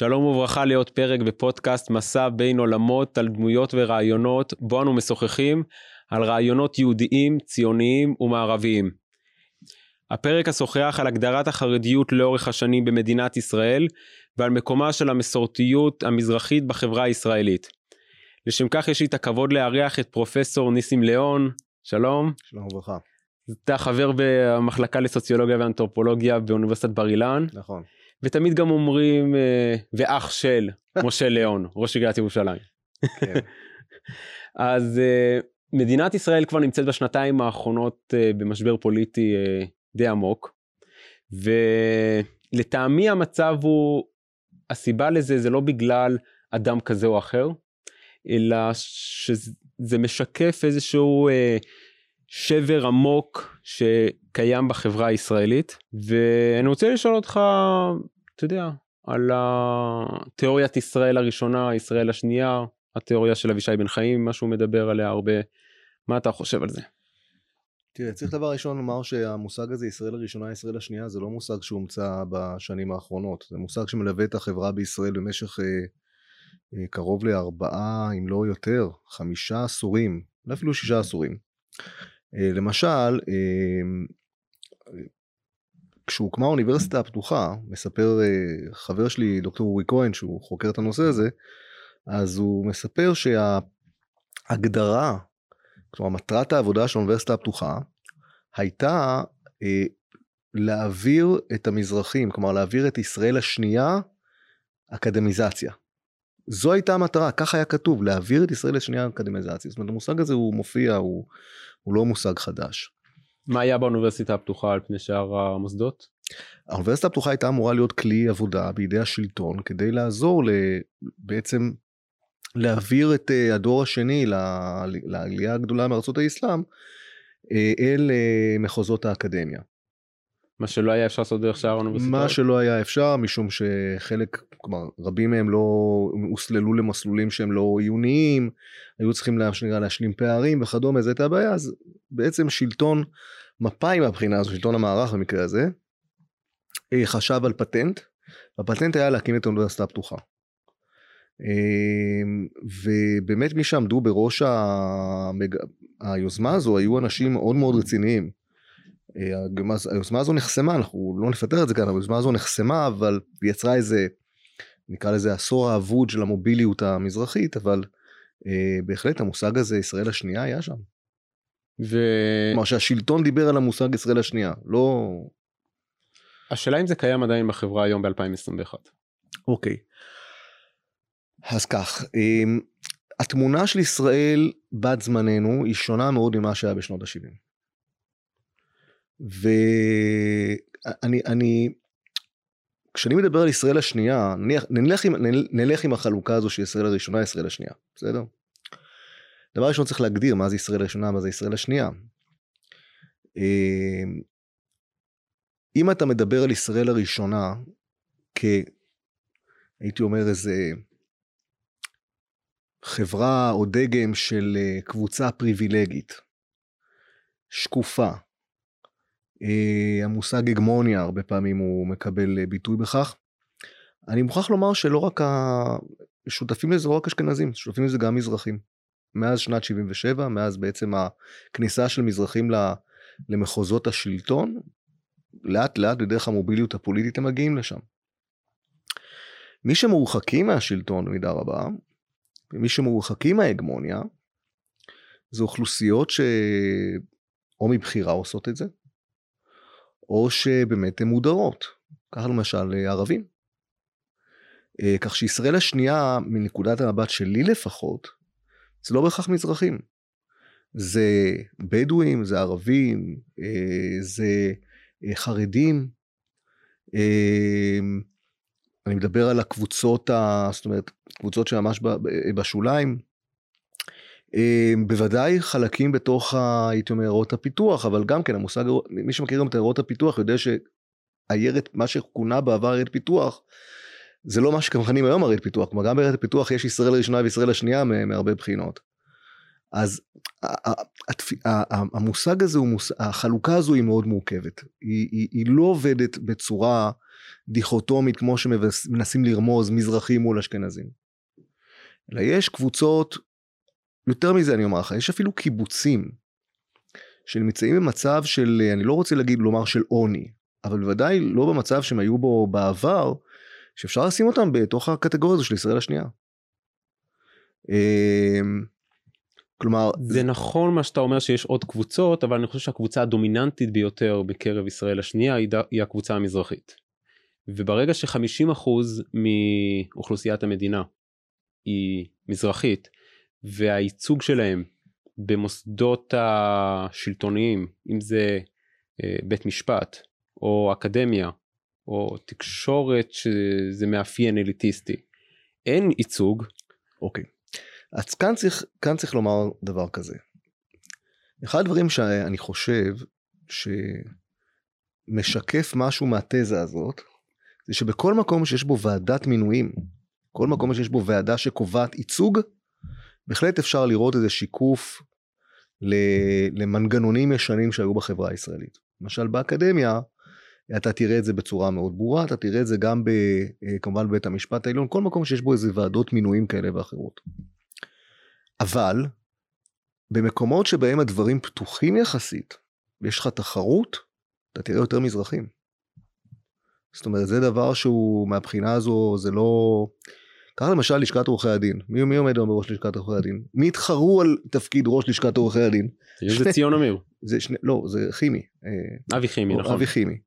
שלום וברכה לעוד פרק בפודקאסט מסע בין עולמות על דמויות ורעיונות בו אנו משוחחים על רעיונות יהודיים, ציוניים ומערביים. הפרק השוחח על הגדרת החרדיות לאורך השנים במדינת ישראל ועל מקומה של המסורתיות המזרחית בחברה הישראלית. לשם כך יש לי את הכבוד לארח את פרופסור ניסים ליאון, שלום. שלום וברכה. אתה חבר במחלקה לסוציולוגיה ואנתרופולוגיה באוניברסיטת בר אילן. נכון. ותמיד גם אומרים אה, ואח של משה ליאון, ראש עיריית ירושלים. כן. אז אה, מדינת ישראל כבר נמצאת בשנתיים האחרונות אה, במשבר פוליטי די עמוק, ולטעמי המצב הוא, הסיבה לזה זה לא בגלל אדם כזה או אחר, אלא שזה משקף איזשהו שבר עמוק שקיים בחברה הישראלית, ואני רוצה לשאול אותך, אתה יודע, על התיאוריית ישראל הראשונה, ישראל השנייה, התיאוריה של אבישי בן חיים, מה שהוא מדבר עליה הרבה, מה אתה חושב על זה? תראה, צריך דבר ראשון לומר שהמושג הזה, ישראל הראשונה, ישראל השנייה, זה לא מושג שהומצא בשנים האחרונות. זה מושג שמלווה את החברה בישראל במשך אה, אה, קרוב לארבעה, אם לא יותר, חמישה עשורים, אפילו שישה עשורים. אה, למשל, אה, כשהוקמה האוניברסיטה הפתוחה, מספר אה, חבר שלי, דוקטור אורי כהן, שהוא חוקר את הנושא הזה, אז הוא מספר שההגדרה, כלומר מטרת העבודה של האוניברסיטה הפתוחה, הייתה להעביר את המזרחים, כלומר להעביר את ישראל השנייה, אקדמיזציה. זו הייתה המטרה, כך היה כתוב, להעביר את ישראל השנייה אקדמיזציה. זאת אומרת, המושג הזה הוא מופיע, הוא, הוא לא מושג חדש. מה היה באוניברסיטה הפתוחה על פני שאר המוסדות? האוניברסיטה הפתוחה הייתה אמורה להיות כלי עבודה בידי השלטון כדי לעזור בעצם להעביר את אה, הדור השני לעלייה הגדולה מארצות האסלאם אה, אל אה, מחוזות האקדמיה. מה שלא היה אפשר לעשות דרך שאר האוניברסיטאות? מה שלא היה אפשר משום שחלק, כלומר רבים מהם לא הוסללו למסלולים שהם לא עיוניים, היו צריכים להשנראה להשלים פערים וכדומה, זו הייתה הבעיה, אז בעצם שלטון מפא"י מהבחינה הזו, שלטון המערך במקרה הזה, חשב על פטנט, הפטנט היה להקים את האוניברסיטה הפתוחה. אמ, ובאמת מי שעמדו בראש המג... היוזמה הזו היו אנשים מאוד מאוד רציניים. אה, היוזמה הזו נחסמה, אנחנו לא נפטר את זה כאן, אבל היוזמה הזו נחסמה, אבל היא יצרה איזה, נקרא לזה עשור האבוד של המוביליות המזרחית, אבל אה, בהחלט המושג הזה, ישראל השנייה, היה שם. ו... כלומר שהשלטון דיבר על המושג ישראל השנייה, לא... השאלה אם זה קיים עדיין בחברה היום ב-2021. אוקיי. אז כך, אמ, התמונה של ישראל בת זמננו היא שונה מאוד ממה שהיה בשנות ה-70. ואני, אני, כשאני מדבר על ישראל השנייה, נלך, נלך, עם, נלך עם החלוקה הזו של ישראל הראשונה, ישראל השנייה, בסדר? דבר ראשון צריך להגדיר מה זה ישראל הראשונה, מה זה ישראל השנייה. אמ, אם אתה מדבר על ישראל הראשונה כ... הייתי אומר איזה חברה או דגם של אה, קבוצה פריבילגית, שקופה. אה, המושג הגמוניה הרבה פעמים הוא מקבל אה, ביטוי בכך. אני מוכרח לומר שלא רק השותפים לזה לא רק אשכנזים, שותפים לזה גם מזרחים. מאז שנת 77, מאז בעצם הכניסה של מזרחים למחוזות השלטון, לאט לאט בדרך המוביליות הפוליטית הם מגיעים לשם. מי שמורחקים מהשלטון במידה רבה, ומי שמורחקים מההגמוניה, זה אוכלוסיות שאו מבחירה עושות את זה, או שבאמת הן מודרות. ככה למשל ערבים. אה, כך שישראל השנייה, מנקודת המבט שלי לפחות, זה לא בהכרח מזרחים. זה בדואים, זה ערבים, אה, זה אה, חרדים. אני מדבר על הקבוצות, ה, זאת אומרת, קבוצות שממש בשוליים. בוודאי חלקים בתוך, הייתי אומר, עיירות הפיתוח, אבל גם כן המושג, מי שמכיר גם את עיירות הפיתוח יודע שעיירת, מה שכונה בעבר עיירת פיתוח, זה לא מה שמכנים היום עיירת פיתוח, כלומר גם בעיירת הפיתוח יש ישראל הראשונה וישראל השנייה מהרבה בחינות. אז המושג הזה, החלוקה הזו היא מאוד מורכבת. היא, היא, היא לא עובדת בצורה דיכוטומית כמו שמנסים לרמוז מזרחים מול אשכנזים. אלא יש קבוצות, יותר מזה אני אומר לך, יש אפילו קיבוצים שנמצאים במצב של, אני לא רוצה להגיד לומר של עוני, אבל בוודאי לא במצב שהם היו בו בעבר, שאפשר לשים אותם בתוך הקטגוריה הזו של ישראל השנייה. אמ, כלומר זה נכון מה שאתה אומר שיש עוד קבוצות אבל אני חושב שהקבוצה הדומיננטית ביותר בקרב ישראל השנייה היא הקבוצה המזרחית. וברגע ש-50% מאוכלוסיית המדינה היא מזרחית והייצוג שלהם במוסדות השלטוניים אם זה אה, בית משפט או אקדמיה או תקשורת שזה מאפיין אליטיסטי אין ייצוג. אוקיי. אז כאן צריך, כאן צריך לומר דבר כזה. אחד הדברים שאני חושב שמשקף משהו מהתזה הזאת זה שבכל מקום שיש בו ועדת מינויים, כל מקום שיש בו ועדה שקובעת ייצוג, בהחלט אפשר לראות איזה שיקוף למנגנונים ישנים שהיו בחברה הישראלית. למשל באקדמיה, אתה תראה את זה בצורה מאוד ברורה, אתה תראה את זה גם ב, אה, כמובן בבית המשפט העליון, כל מקום שיש בו איזה ועדות מינויים כאלה ואחרות. אבל במקומות שבהם הדברים פתוחים יחסית, ויש לך תחרות, אתה תראה יותר מזרחים. זאת אומרת, זה דבר שהוא מהבחינה הזו, זה לא... קח למשל לשכת עורכי הדין. מי, מי עומד בראש לשכת עורכי הדין? מי התחרו על תפקיד ראש לשכת עורכי הדין? זה ציון אמיר. זה שני, לא, זה כימי. אה, אבי כימי, נכון. אבי כימי.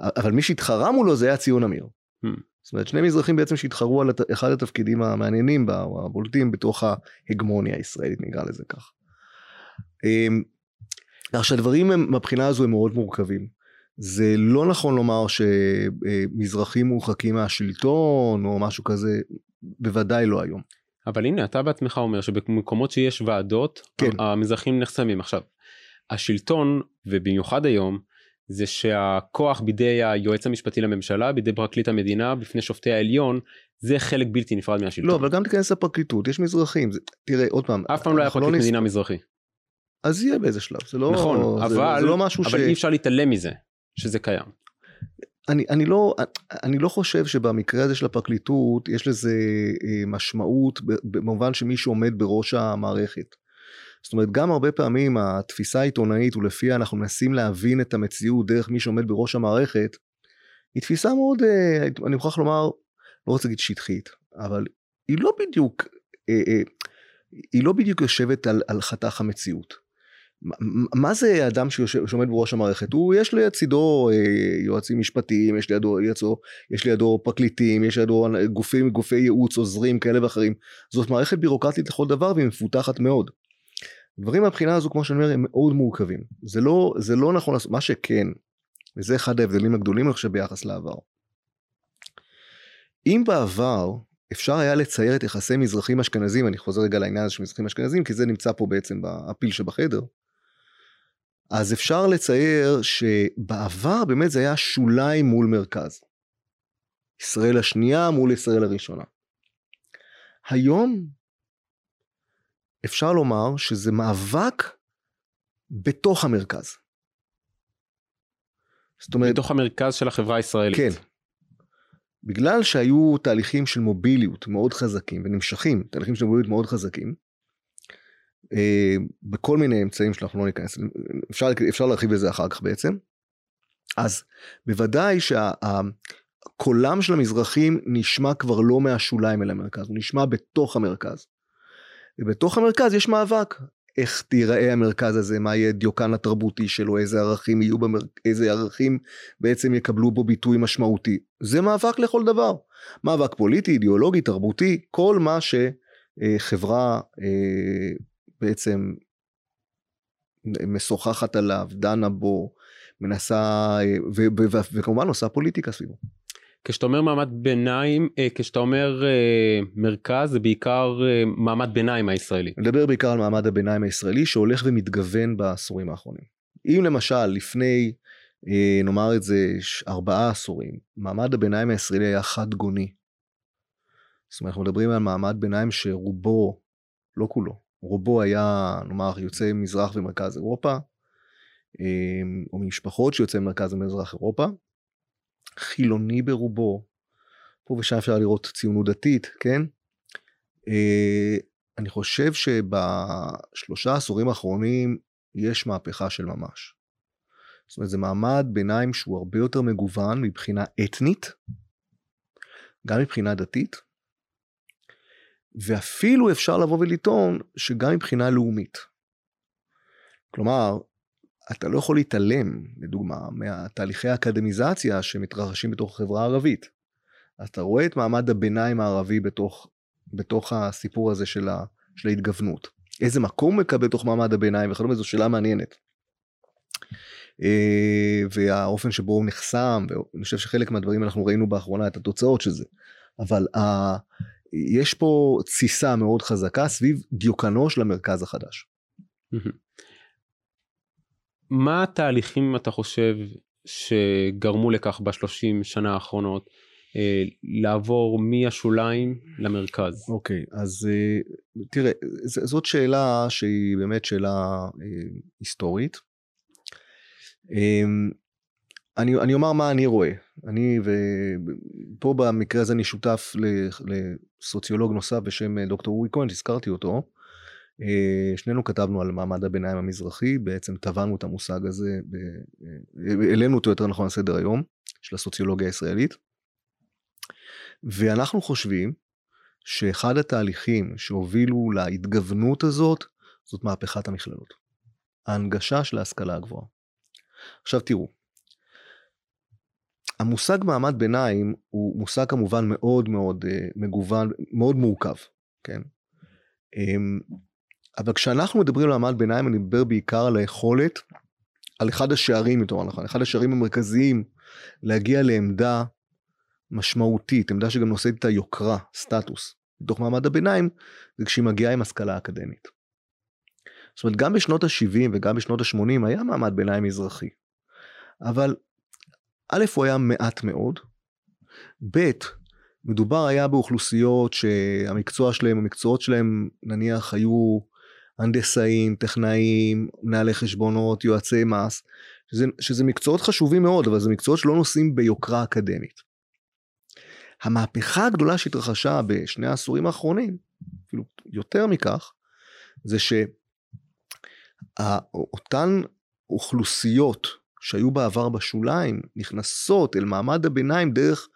אבל מי שהתחרה מולו זה היה ציון אמיר. Hmm. זאת אומרת שני מזרחים בעצם שהתחרו על אחד התפקידים המעניינים הבולטים בתוך ההגמוניה הישראלית נקרא לזה כך. אמ, כך שהדברים הם מבחינה הזו הם מאוד מורכבים. זה לא נכון לומר שמזרחים מורחקים מהשלטון או משהו כזה, בוודאי לא היום. אבל הנה אתה בעצמך אומר שבמקומות שיש ועדות כן. המזרחים נחסמים עכשיו. השלטון ובמיוחד היום זה שהכוח בידי היועץ המשפטי לממשלה בידי פרקליט המדינה בפני שופטי העליון זה חלק בלתי נפרד מהשלטון. לא אבל גם תיכנס לפרקליטות יש מזרחים זה, תראה עוד פעם אף פעם לא היה לא פרקליט לא מדינה מזרחי. אז יהיה באיזה שלב זה לא נכון זה, אבל זה לא משהו אבל ש... אי אפשר להתעלם מזה שזה קיים. אני, אני, לא, אני לא חושב שבמקרה הזה של הפרקליטות יש לזה אה, משמעות במובן שמישהו עומד בראש המערכת. זאת אומרת גם הרבה פעמים התפיסה העיתונאית ולפיה אנחנו מנסים להבין את המציאות דרך מי שעומד בראש המערכת היא תפיסה מאוד אה, אני מוכרח לומר לא רוצה להגיד שטחית אבל היא לא בדיוק אה, היא לא בדיוק יושבת על, על חתך המציאות. מה זה אדם שעומד בראש המערכת? הוא יש ליצידו יועצים משפטיים, יש לידו, יצו, יש לידו פרקליטים, יש לידו גופים, גופי ייעוץ, עוזרים כאלה ואחרים. זאת מערכת בירוקרטית לכל דבר והיא מפותחת מאוד. דברים מהבחינה הזו כמו שאני אומר הם מאוד מורכבים זה לא זה לא נכון לעשות מה שכן וזה אחד ההבדלים הגדולים אני חושב ביחס לעבר. אם בעבר אפשר היה לצייר את יחסי מזרחים אשכנזים אני חוזר רגע לעניין הזה של מזרחים אשכנזים כי זה נמצא פה בעצם בפיל שבחדר. אז אפשר לצייר שבעבר באמת זה היה שוליים מול מרכז. ישראל השנייה מול ישראל הראשונה. היום אפשר לומר שזה מאבק בתוך המרכז. זאת אומרת... בתוך המרכז של החברה הישראלית. כן. בגלל שהיו תהליכים של מוביליות מאוד חזקים ונמשכים, תהליכים של מוביליות מאוד חזקים, בכל מיני אמצעים שאנחנו לא ניכנס, אפשר, אפשר להרחיב בזה אחר כך בעצם, אז בוודאי שקולם של המזרחים נשמע כבר לא מהשוליים אל המרכז, הוא נשמע בתוך המרכז. ובתוך המרכז יש מאבק. איך תיראה המרכז הזה, מה יהיה דיוקן התרבותי שלו, איזה ערכים יהיו במרכז, איזה ערכים בעצם יקבלו בו ביטוי משמעותי. זה מאבק לכל דבר. מאבק פוליטי, אידיאולוגי, תרבותי, כל מה שחברה אה, בעצם משוחחת עליו, דנה בו, מנסה, וכמובן עושה פוליטיקה סביבו. כשאתה אומר מעמד ביניים, אה, כשאתה אומר אה, מרכז זה בעיקר אה, מעמד ביניים הישראלי. אני מדבר בעיקר על מעמד הביניים הישראלי שהולך ומתגוון בעשורים האחרונים. אם למשל לפני נאמר את זה ארבעה עשורים מעמד הביניים הישראלי היה חד גוני. זאת אומרת אנחנו מדברים על מעמד ביניים שרובו, לא כולו, רובו היה, נאמר, יוצא מזרח ומרכז אירופה, או ממשפחות שיוצא ממרכז ומזרח אירופה, חילוני ברובו, פה ושם אפשר לראות ציונות דתית, כן? אני חושב שבשלושה עשורים האחרונים יש מהפכה של ממש. זאת אומרת, זה מעמד ביניים שהוא הרבה יותר מגוון מבחינה אתנית, גם מבחינה דתית, ואפילו אפשר לבוא ולטעון שגם מבחינה לאומית. כלומר, אתה לא יכול להתעלם, לדוגמה, מהתהליכי האקדמיזציה שמתרחשים בתוך החברה הערבית. אתה רואה את מעמד הביניים הערבי בתוך, בתוך הסיפור הזה של, ה, של ההתגוונות. איזה מקום מקבל בתוך מעמד הביניים וכדומה, זו שאלה מעניינת. אה, והאופן שבו הוא נחסם, ואני חושב שחלק מהדברים אנחנו ראינו באחרונה את התוצאות של זה. אבל. יש פה תסיסה מאוד חזקה סביב דיוקנו של המרכז החדש. מה התהליכים אתה חושב שגרמו לכך בשלושים שנה האחרונות אה, לעבור מהשוליים למרכז? אוקיי, okay, אז אה, תראה, זאת שאלה שהיא באמת שאלה אה, היסטורית. אמ, אני, אני אומר מה אני רואה. אני, ופה במקרה הזה אני שותף לסוציולוג נוסף בשם דוקטור אורי כהן, הזכרתי אותו. שנינו כתבנו על מעמד הביניים המזרחי, בעצם טבענו את המושג הזה, העלינו אותו יותר נכון לסדר היום, של הסוציולוגיה הישראלית. ואנחנו חושבים שאחד התהליכים שהובילו להתגוונות הזאת, זאת מהפכת המכללות. ההנגשה של ההשכלה הגבוהה. עכשיו תראו, המושג מעמד ביניים הוא מושג כמובן מאוד מאוד uh, מגוון, מאוד מורכב, כן? Um, אבל כשאנחנו מדברים על מעמד ביניים אני מדבר בעיקר על היכולת, על אחד השערים יותר נכון, אחד השערים המרכזיים להגיע לעמדה משמעותית, עמדה שגם נושאת את היוקרה, סטטוס, בתוך מעמד הביניים, זה כשהיא מגיעה עם השכלה אקדמית. זאת אומרת, גם בשנות ה-70 וגם בשנות ה-80 היה מעמד ביניים מזרחי. אבל א', הוא היה מעט מאוד, ב', מדובר היה באוכלוסיות שהמקצוע שלהם, המקצועות שלהם נניח היו הנדסאים, טכנאים, מנהלי חשבונות, יועצי מס, שזה, שזה מקצועות חשובים מאוד, אבל זה מקצועות שלא נושאים ביוקרה אקדמית. המהפכה הגדולה שהתרחשה בשני העשורים האחרונים, אפילו יותר מכך, זה שאותן אוכלוסיות שהיו בעבר בשוליים נכנסות אל מעמד הביניים דרך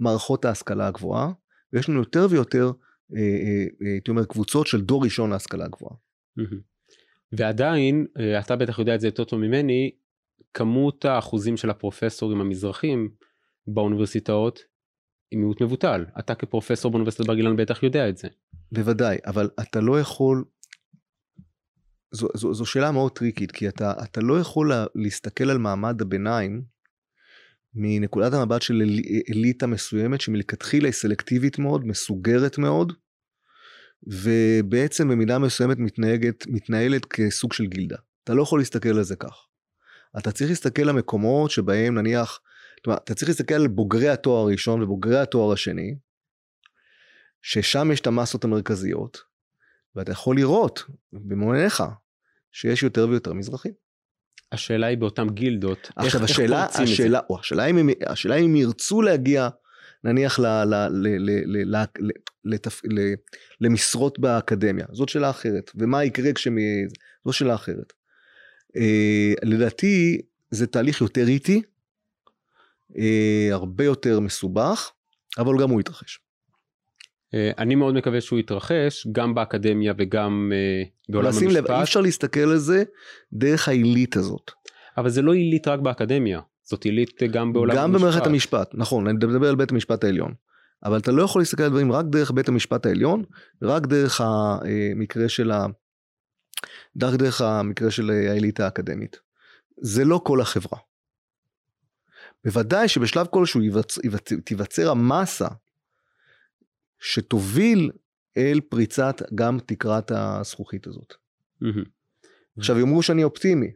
מערכות ההשכלה הגבוהה, ויש לנו יותר ויותר, אה, אה, אה, הייתי אומר, קבוצות של דור ראשון להשכלה הגבוהה. ועדיין, אתה בטח יודע את זה יותר טוב ממני, כמות האחוזים של הפרופסורים המזרחים באוניברסיטאות היא מיעוט מבוטל. אתה כפרופסור באוניברסיטת בר גילן בטח יודע את זה. בוודאי, אבל אתה לא יכול זו, זו, זו שאלה מאוד טריקית, כי אתה, אתה לא יכול להסתכל על מעמד הביניים מנקודת המבט של אל, אליטה מסוימת שמלכתחילה היא סלקטיבית מאוד, מסוגרת מאוד, ובעצם במידה מסוימת מתנהגת, מתנהלת כסוג של גילדה. אתה לא יכול להסתכל על זה כך. אתה צריך להסתכל על מקומות שבהם נניח, אומרת, אתה צריך להסתכל על בוגרי התואר הראשון ובוגרי התואר השני, ששם יש את המסות המרכזיות, ואתה יכול לראות במו עיניך שיש יותר ויותר מזרחים. השאלה היא באותם גילדות. עכשיו איך, השאלה, איך השאלה, או, השאלה, אם, השאלה אם ירצו להגיע נניח ל, ל, ל, ל, ל, ל, ל, לתפ, ל, למשרות באקדמיה, זאת שאלה אחרת, ומה יקרה כשהם, זו שאלה אחרת. אה, לדעתי זה תהליך יותר איטי, אה, הרבה יותר מסובך, אבל גם הוא יתרחש. אה, אני מאוד מקווה שהוא יתרחש גם באקדמיה וגם אה, בעולם המשפט. לב, אי אפשר להסתכל על זה דרך העילית הזאת. אבל זה לא עילית רק באקדמיה, זאת עילית גם בעולם גם המשפט. גם במערכת המשפט, נכון, אני מדבר על בית המשפט העליון. אבל אתה לא יכול להסתכל על דברים רק דרך בית המשפט העליון, רק דרך המקרה של ה... רק דרך המקרה של העילית האקדמית. זה לא כל החברה. בוודאי שבשלב כלשהו תיווצר המסה שתוביל אל פריצת גם תקרת הזכוכית הזאת. עכשיו יאמרו שאני אופטימי,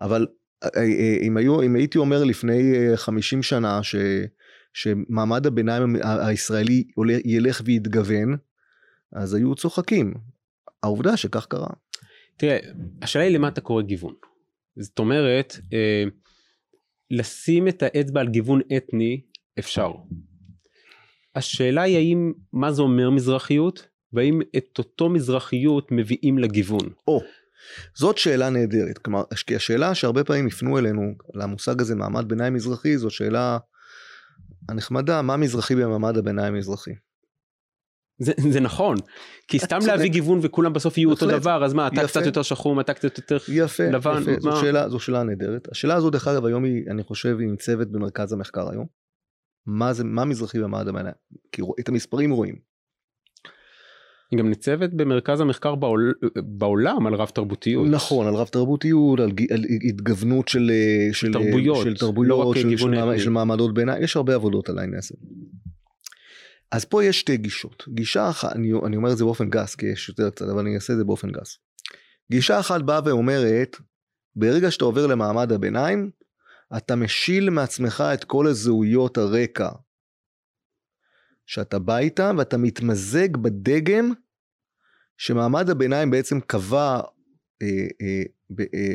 אבל אה, אה, אם, היו, אם הייתי אומר לפני 50 אה, שנה ש, שמעמד הביניים הישראלי ילך ויתגוון, אז היו צוחקים. העובדה שכך קרה. תראה, השאלה היא למה אתה קורא גיוון. זאת אומרת, אה, לשים את האצבע על גיוון אתני אפשר. השאלה היא האם, מה זה אומר מזרחיות, והאם את אותו מזרחיות מביאים לגיוון. או, זאת שאלה נהדרת. כלומר, כי השאלה שהרבה פעמים יפנו אלינו למושג הזה מעמד ביניים מזרחי, זו שאלה הנחמדה, מה מזרחי במעמד הביניים המזרחי. זה, זה נכון, כי סתם. להביא גיוון וכולם בסוף יהיו אותו. דבר, אז מה, אתה יפה. קצת יותר שחום, אתה קצת יותר יפה, לבן, יפה, זו מה? שאלה, זו שאלה נהדרת. השאלה הזו דרך אגב היום היא, אני חושב, היא ניצבת במרכז המחקר היום. מה זה, מה מזרחי במעמד הביניים? כי רוא- את המספרים רואים. היא גם ניצבת במרכז המחקר בעול, בעולם על רב תרבותיות. נכון, על רב תרבותיות, על, על התגוונות של, אה, של, אה, תרבויות, של, לא תרבויות, רק של, של, מעמד-. של מעמדות ביניים, יש הרבה עבודות על העניין הזה. אז פה יש שתי גישות. גישה אחת, אני, אני אומר את זה באופן גס, כי יש יותר קצת, אבל אני אעשה את זה באופן גס. גישה אחת באה ואומרת, ברגע שאתה עובר למעמד הביניים, אתה משיל מעצמך את כל הזהויות הרקע שאתה בא איתם, ואתה מתמזג בדגם שמעמד הביניים בעצם קבע אה, אה, ב, אה,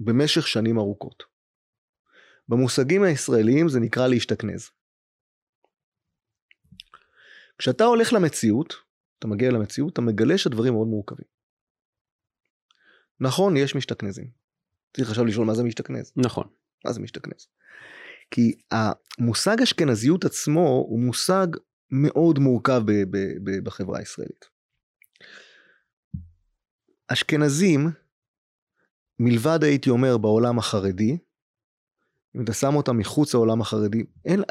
במשך שנים ארוכות. במושגים הישראליים זה נקרא להשתכנז. כשאתה הולך למציאות, אתה מגיע למציאות, אתה מגלה שהדברים מאוד מורכבים. נכון, יש משתכנזים. צריך עכשיו לשאול מה זה משתכנז. נכון. מה זה משתכנז? כי המושג אשכנזיות עצמו הוא מושג מאוד מורכב ב- ב- ב- בחברה הישראלית. אשכנזים, מלבד הייתי אומר בעולם החרדי, אם אתה שם אותם מחוץ לעולם החרדי, אין,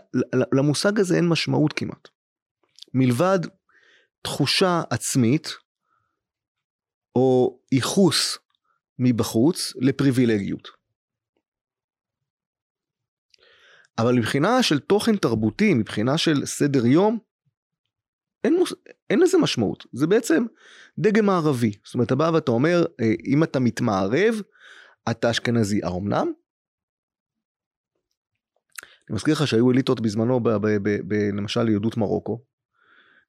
למושג הזה אין משמעות כמעט. מלבד תחושה עצמית, או ייחוס מבחוץ לפריבילגיות. אבל מבחינה של תוכן תרבותי, מבחינה של סדר יום, אין, מוס... אין לזה משמעות. זה בעצם דגם מערבי. זאת אומרת, אתה בא ואתה אומר, אה, אם אתה מתמערב, אתה אשכנזי. האומנם? אני מזכיר לך שהיו אליטות בזמנו, ב- ב- ב- ב- למשל ליהדות מרוקו,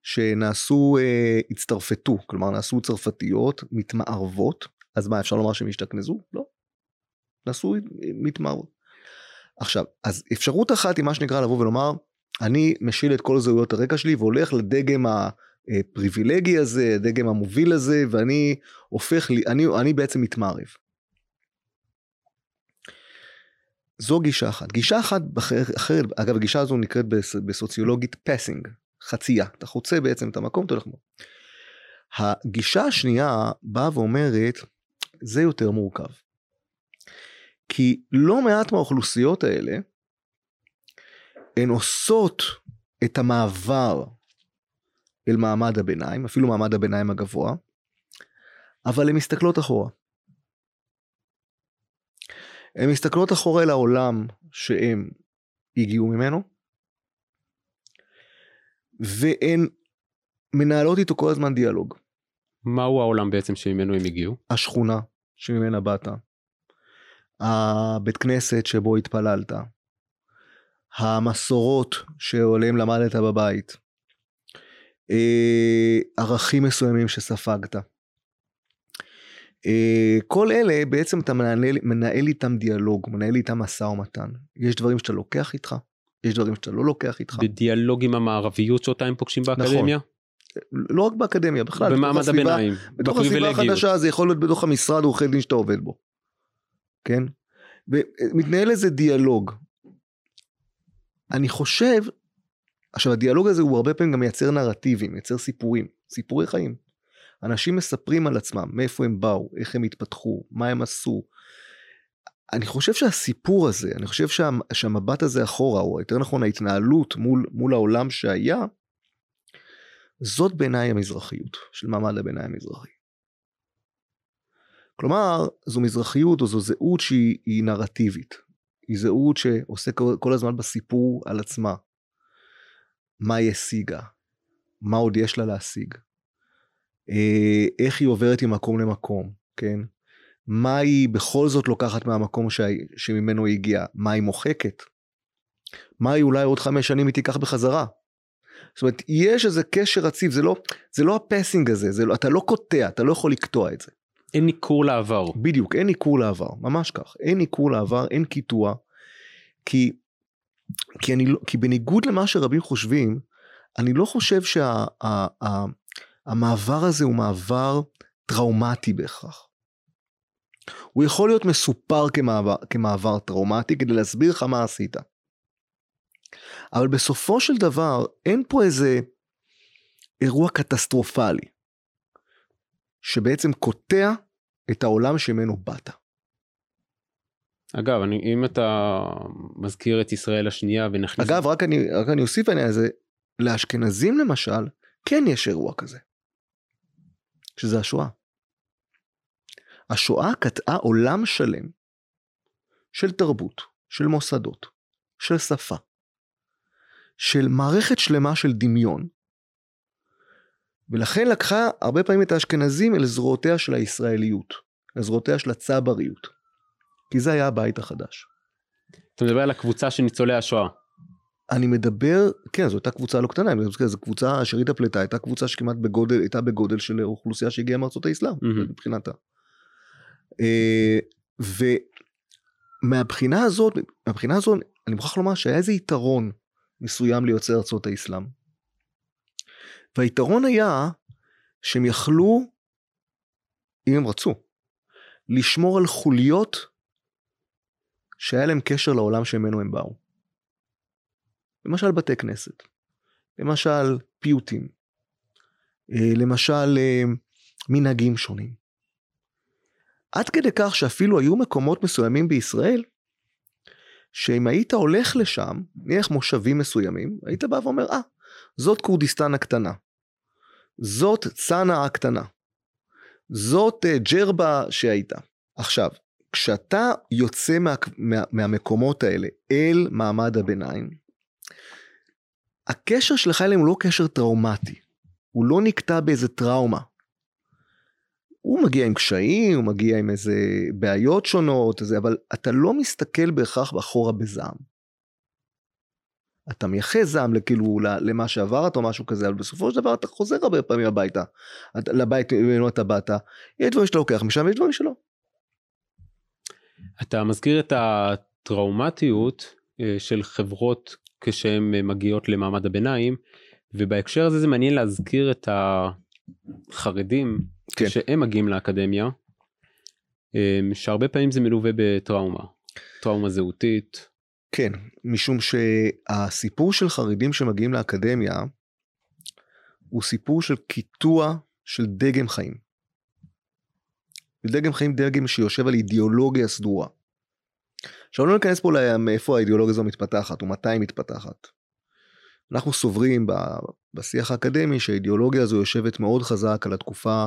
שנעשו, אה, הצטרפתו, כלומר נעשו צרפתיות, מתמערבות, אז מה, אפשר לומר שהם השתכנזו? לא. נעשו מתמערבות. עכשיו, אז אפשרות אחת היא מה שנקרא לבוא ולומר, אני משיל את כל זהויות הרקע שלי והולך לדגם הפריבילגי הזה, הדגם המוביל הזה, ואני הופך לי, אני, אני בעצם מתמערב. זו גישה אחת. גישה אחת אחרת, אגב הגישה הזו נקראת בס- בסוציולוגית פסינג, חצייה. אתה חוצה בעצם את המקום, אתה הולך בו. הגישה השנייה באה ואומרת, זה יותר מורכב. כי לא מעט מהאוכלוסיות האלה, הן עושות את המעבר אל מעמד הביניים, אפילו מעמד הביניים הגבוה, אבל הן מסתכלות אחורה. הן מסתכלות אחורה אל העולם שהם הגיעו ממנו, והן מנהלות איתו כל הזמן דיאלוג. מהו העולם בעצם שממנו הם הגיעו? השכונה שממנה באת, הבית כנסת שבו התפללת, המסורות שעליהם למדת בבית, אה, ערכים מסוימים שספגת. אה, כל אלה בעצם אתה מנהל, מנהל איתם דיאלוג, מנהל איתם משא ומתן. יש דברים שאתה לוקח איתך, יש דברים שאתה לא לוקח איתך. בדיאלוג עם המערביות שאותה הם פוגשים נכון, באקדמיה? לא רק באקדמיה, בכלל. במעמד הסביבה- הביניים, בתוך הסביבה בפריבילגיות. החדשה זה יכול להיות בתוך המשרד עורכי דין שאתה עובד בו. כן? ומתנהל איזה דיאלוג. אני חושב, עכשיו הדיאלוג הזה הוא הרבה פעמים גם מייצר נרטיבים, מייצר סיפורים, סיפורי חיים. אנשים מספרים על עצמם, מאיפה הם באו, איך הם התפתחו, מה הם עשו. אני חושב שהסיפור הזה, אני חושב שה, שהמבט הזה אחורה, או יותר נכון ההתנהלות מול, מול העולם שהיה, זאת בעיניי המזרחיות של מעמד הביניים המזרחי. כלומר, זו מזרחיות או זו זהות שהיא היא נרטיבית. היא זהות כל- כל הזמן בסיפור על עצמה. מה היא השיגה? מה עוד יש לה להשיג? אה, איך היא עוברת ממקום למקום, כן? מה היא בכל זאת לוקחת מהמקום ש... שממנו היא הגיעה? מה היא מוחקת? מה היא אולי עוד חמש שנים היא תיקח בחזרה? זאת אומרת, יש איזה קשר רציף, זה לא, זה לא הפסינג הזה, זה לא, אתה לא קוטע, אתה לא יכול לקטוע את זה. אין ניכור לעבר. בדיוק, אין ניכור לעבר, ממש כך. אין ניכור לעבר, אין קיטוע, כי, כי, אני, לא- כי בניגוד למה שרבים חושבים, אני לא חושב שהמעבר הזה הוא מעבר טראומטי בהכרח. הוא יכול להיות מסופר כמעבר, כמעבר טראומטי כדי להסביר לך מה עשית. אבל בסופו של דבר אין פה איזה אירוע קטסטרופלי שבעצם קוטע את העולם שממנו באת. אגב, אני, אם אתה מזכיר את ישראל השנייה ונכניס... אגב, רק אני, רק אני אוסיף העניין הזה, לאשכנזים למשל, כן יש אירוע כזה. שזה השואה. השואה קטעה עולם שלם של תרבות, של מוסדות, של שפה, של מערכת שלמה של דמיון, ולכן לקחה הרבה פעמים את האשכנזים אל זרועותיה של הישראליות, לזרועותיה של הצבריות, כי זה היה הבית החדש. אתה מדבר על הקבוצה של ניצולי השואה. אני מדבר, כן, זו הייתה קבוצה לא קטנה, זו קבוצה, שארית הפליטה הייתה קבוצה שכמעט בגודל, הייתה בגודל של אוכלוסייה שהגיעה מארצות האסלאם, מהמם. מבחינתה. אה, ומהבחינה הזאת, מהבחינה הזאת, אני מוכרח לומר שהיה איזה יתרון מסוים ליוצאי ארצות האסלאם. והיתרון היה שהם יכלו, אם הם רצו, לשמור על חוליות שהיה להם קשר לעולם שממנו הם באו. למשל בתי כנסת, למשל פיוטים, אה, למשל אה, מנהגים שונים. עד כדי כך שאפילו היו מקומות מסוימים בישראל, שאם היית הולך לשם, נניח מושבים מסוימים, היית בא ואומר, אה, זאת כורדיסטן הקטנה, זאת צנעא הקטנה, זאת אה, ג'רבה שהייתה. עכשיו, כשאתה יוצא מה, מה, מהמקומות האלה אל מעמד הביניים, הקשר שלך אליהם הוא לא קשר טראומטי, הוא לא נקטע באיזה טראומה. הוא מגיע עם קשיים, הוא מגיע עם איזה בעיות שונות, אבל אתה לא מסתכל בהכרח אחורה בזעם. אתה מייחס זעם כאילו למה שעברת או משהו כזה, אבל בסופו של דבר אתה חוזר הרבה פעמים הביתה, לבית ממנו אתה באת, יש דברים שאתה לוקח משם ויש דברים שלא. אתה מזכיר את הטראומטיות אה, של חברות כשהן אה, מגיעות למעמד הביניים, ובהקשר הזה זה מעניין להזכיר את החרדים כן. כשהם מגיעים לאקדמיה, אה, שהרבה פעמים זה מלווה בטראומה, טראומה זהותית. כן, משום שהסיפור של חרדים שמגיעים לאקדמיה הוא סיפור של קיטוע של דגם חיים. דגם חיים דגם שיושב על אידיאולוגיה סדורה. עכשיו לא ניכנס פה מאיפה האידיאולוגיה הזו מתפתחת ומתי היא מתפתחת. אנחנו סוברים בשיח האקדמי שהאידיאולוגיה הזו יושבת מאוד חזק על התקופה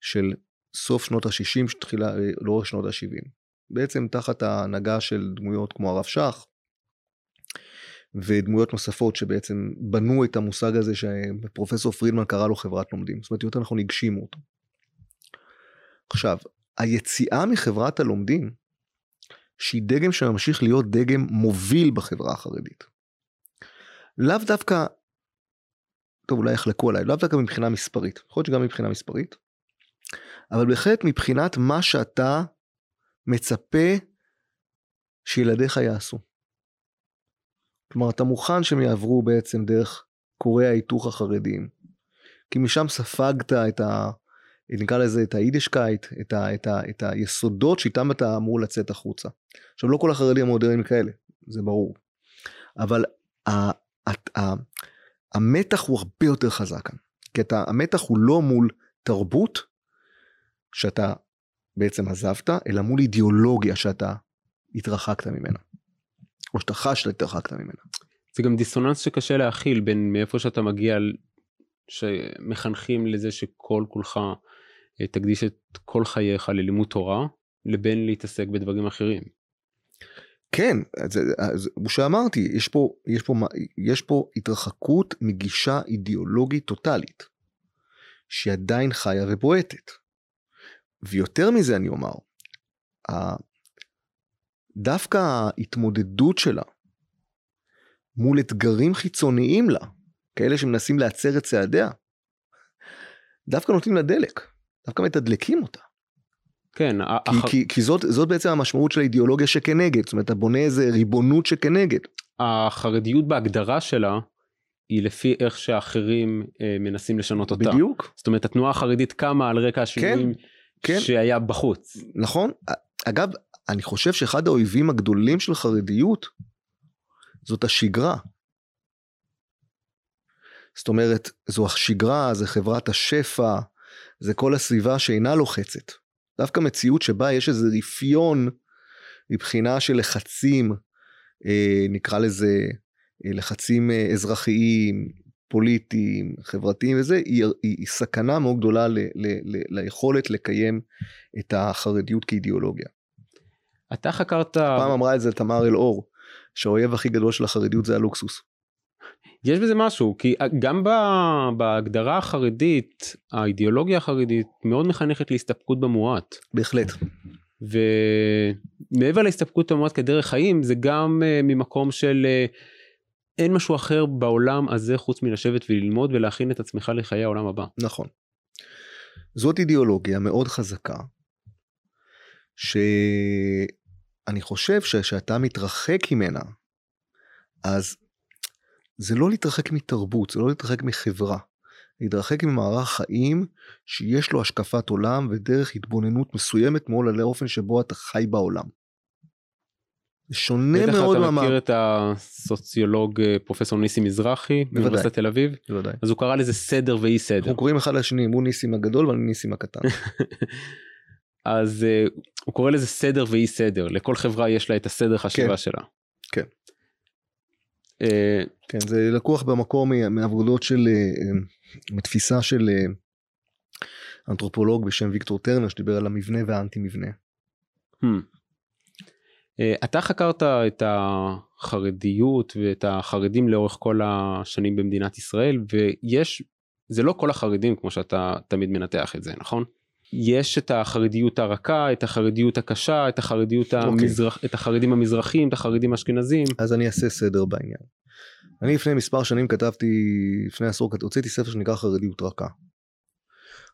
של סוף שנות ה-60, תחילה, לאורך שנות ה-70. בעצם תחת ההנהגה של דמויות כמו הרב שך ודמויות נוספות שבעצם בנו את המושג הזה שפרופסור פרידמן קרא לו חברת לומדים. זאת אומרת, יותר נכון הגשימו אותו. עכשיו, היציאה מחברת הלומדים, שהיא דגם שממשיך להיות דגם מוביל בחברה החרדית. לאו דווקא, טוב אולי יחלקו עליי, לאו דווקא מבחינה מספרית, יכול להיות שגם מבחינה מספרית, אבל בהחלט מבחינת מה שאתה מצפה שילדיך יעשו. כלומר, אתה מוכן שהם יעברו בעצם דרך קורי ההיתוך החרדיים, כי משם ספגת את ה... נקרא לזה את היידישקייט, את, ה, את, ה, את היסודות שאיתם אתה אמור לצאת החוצה. עכשיו לא כל החרדים המודרניים כאלה, זה ברור. אבל ה, ה, ה, המתח הוא הרבה יותר חזק כאן. כי אתה, המתח הוא לא מול תרבות שאתה בעצם עזבת, אלא מול אידיאולוגיה שאתה התרחקת ממנה. או שאתה חש שהתרחקת ממנה. זה גם דיסוננס שקשה להכיל בין מאיפה שאתה מגיע, שמחנכים לזה שכל כולך אה, תקדיש את כל חייך ללימוד תורה, לבין להתעסק בדברים אחרים. כן, כמו שאמרתי, יש פה, יש, פה, יש פה התרחקות מגישה אידיאולוגית טוטאלית, שהיא עדיין חיה ובועטת. ויותר מזה אני אומר, דווקא ההתמודדות שלה מול אתגרים חיצוניים לה, כאלה שמנסים להצר את צעדיה, דווקא נותנים לה דלק, דווקא מתדלקים אותה. כן, כי, הח... כי, כי זאת, זאת בעצם המשמעות של האידיאולוגיה שכנגד, זאת אומרת אתה בונה איזה ריבונות שכנגד. החרדיות בהגדרה שלה היא לפי איך שאחרים אה, מנסים לשנות אותה. בדיוק. זאת אומרת התנועה החרדית קמה על רקע השינויים כן, כן. שהיה בחוץ. נכון. אגב, אני חושב שאחד האויבים הגדולים של חרדיות זאת השגרה. זאת אומרת, זו השגרה, זה חברת השפע, זה כל הסביבה שאינה לוחצת. דווקא מציאות שבה יש איזה רפיון מבחינה של לחצים, אה, נקרא לזה אה, לחצים אה, אזרחיים, פוליטיים, חברתיים וזה, היא, היא, היא סכנה מאוד גדולה ל, ל, ל, ליכולת לקיים את החרדיות כאידיאולוגיה. אתה חקרת... פעם אמרה את זה תמר אלאור, שהאויב הכי גדול של החרדיות זה הלוקסוס. יש בזה משהו כי גם בהגדרה החרדית האידיאולוגיה החרדית מאוד מחנכת להסתפקות במועט. בהחלט. ומעבר להסתפקות במועט כדרך חיים זה גם uh, ממקום של uh, אין משהו אחר בעולם הזה חוץ מלשבת וללמוד ולהכין את עצמך לחיי העולם הבא. נכון. זאת אידיאולוגיה מאוד חזקה שאני חושב שכשאתה מתרחק ממנה אז זה לא להתרחק מתרבות, זה לא להתרחק מחברה. להתרחק ממערך חיים שיש לו השקפת עולם ודרך התבוננות מסוימת מאוד על האופן שבו אתה חי בעולם. שונה מאוד מהמערכת. בטח אתה מכיר את הסוציולוג אה, פרופסור ניסים מזרחי באוניברסיטת תל אביב. בוודאי. אז הוא קרא לזה סדר ואי סדר. אנחנו קוראים אחד לשני, הוא ניסים הגדול ואני ניסים הקטן. אז uh, הוא קורא לזה סדר ואי סדר, לכל חברה יש לה את הסדר חשיבה כן. שלה. כן. אה, כן, זה לקוח במקור מעבודות של, אה, מתפיסה של אנתרופולוג בשם ויקטור טרנר שדיבר על המבנה והאנטי מבנה. Hmm. אתה חקרת את החרדיות ואת החרדים לאורך כל השנים במדינת ישראל ויש זה לא כל החרדים כמו שאתה תמיד מנתח את זה נכון? יש את החרדיות הרכה, את החרדיות הקשה, את החרדיות okay. אוקיי. המזרח, את החרדים המזרחים, את החרדים האשכנזים. אז אני אעשה סדר בעניין. אני לפני מספר שנים כתבתי, לפני עשור, הוצאתי ספר שנקרא חרדיות רכה.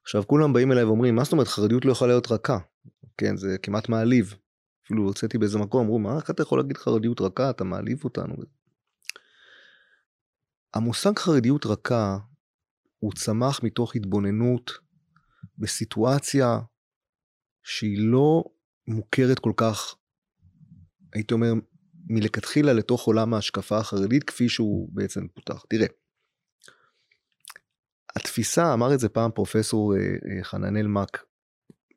עכשיו כולם באים אליי ואומרים, מה זאת אומרת חרדיות לא יכולה להיות רכה? כן, זה כמעט מעליב. אפילו הוצאתי באיזה מקום, אמרו, מה, איך אתה יכול להגיד חרדיות רכה? אתה מעליב אותנו. המושג חרדיות רכה הוא צמח מתוך התבוננות בסיטואציה שהיא לא מוכרת כל כך, הייתי אומר, מלכתחילה לתוך עולם ההשקפה החרדית כפי שהוא בעצם פותח. תראה, התפיסה, אמר את זה פעם פרופסור אה, אה, חננאל מאק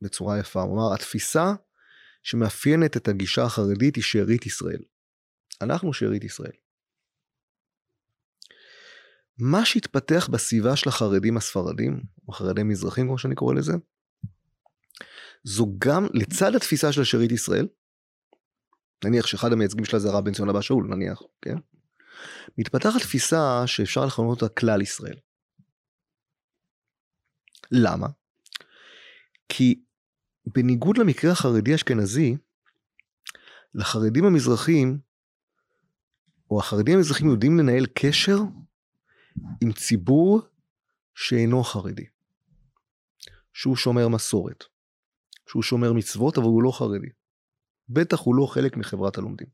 בצורה יפה, הוא אמר, התפיסה שמאפיינת את הגישה החרדית היא שארית ישראל. אנחנו שארית ישראל. מה שהתפתח בסביבה של החרדים הספרדים, או חרדי מזרחים כמו שאני קורא לזה, זו גם לצד התפיסה של שארית ישראל, נניח שאחד המייצגים שלה זה הרב בן ציון אבא שאול, נניח, כן? מתפתחת תפיסה שאפשר לכנות אותה כלל ישראל. למה? כי בניגוד למקרה החרדי אשכנזי, לחרדים המזרחים, או החרדים המזרחים יודעים לנהל קשר עם ציבור שאינו חרדי. שהוא שומר מסורת, שהוא שומר מצוות אבל הוא לא חרדי. בטח הוא לא חלק מחברת הלומדים.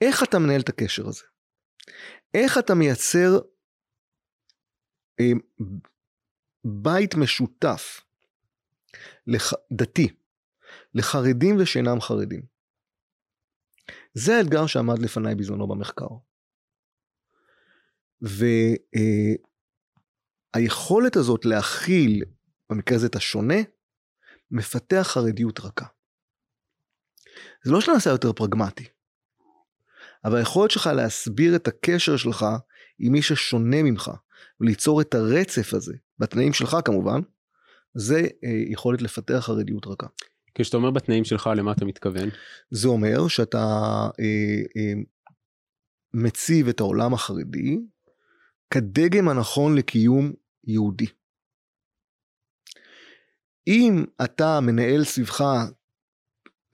איך אתה מנהל את הקשר הזה? איך אתה מייצר אה, בית משותף לח, דתי לחרדים ושאינם חרדים? זה האתגר שעמד לפניי בזמנו במחקר. והיכולת הזאת להכיל, במקרה הזה את השונה, מפתח חרדיות רכה. זה לא שנעשה יותר פרגמטי, אבל היכולת שלך להסביר את הקשר שלך עם מי ששונה ממך, וליצור את הרצף הזה, בתנאים שלך כמובן, זה אה, יכולת לפתח חרדיות רכה. כשאתה אומר בתנאים שלך, למה אתה מתכוון? זה אומר שאתה אה, אה, מציב את העולם החרדי כדגם הנכון לקיום יהודי. אם אתה מנהל סביבך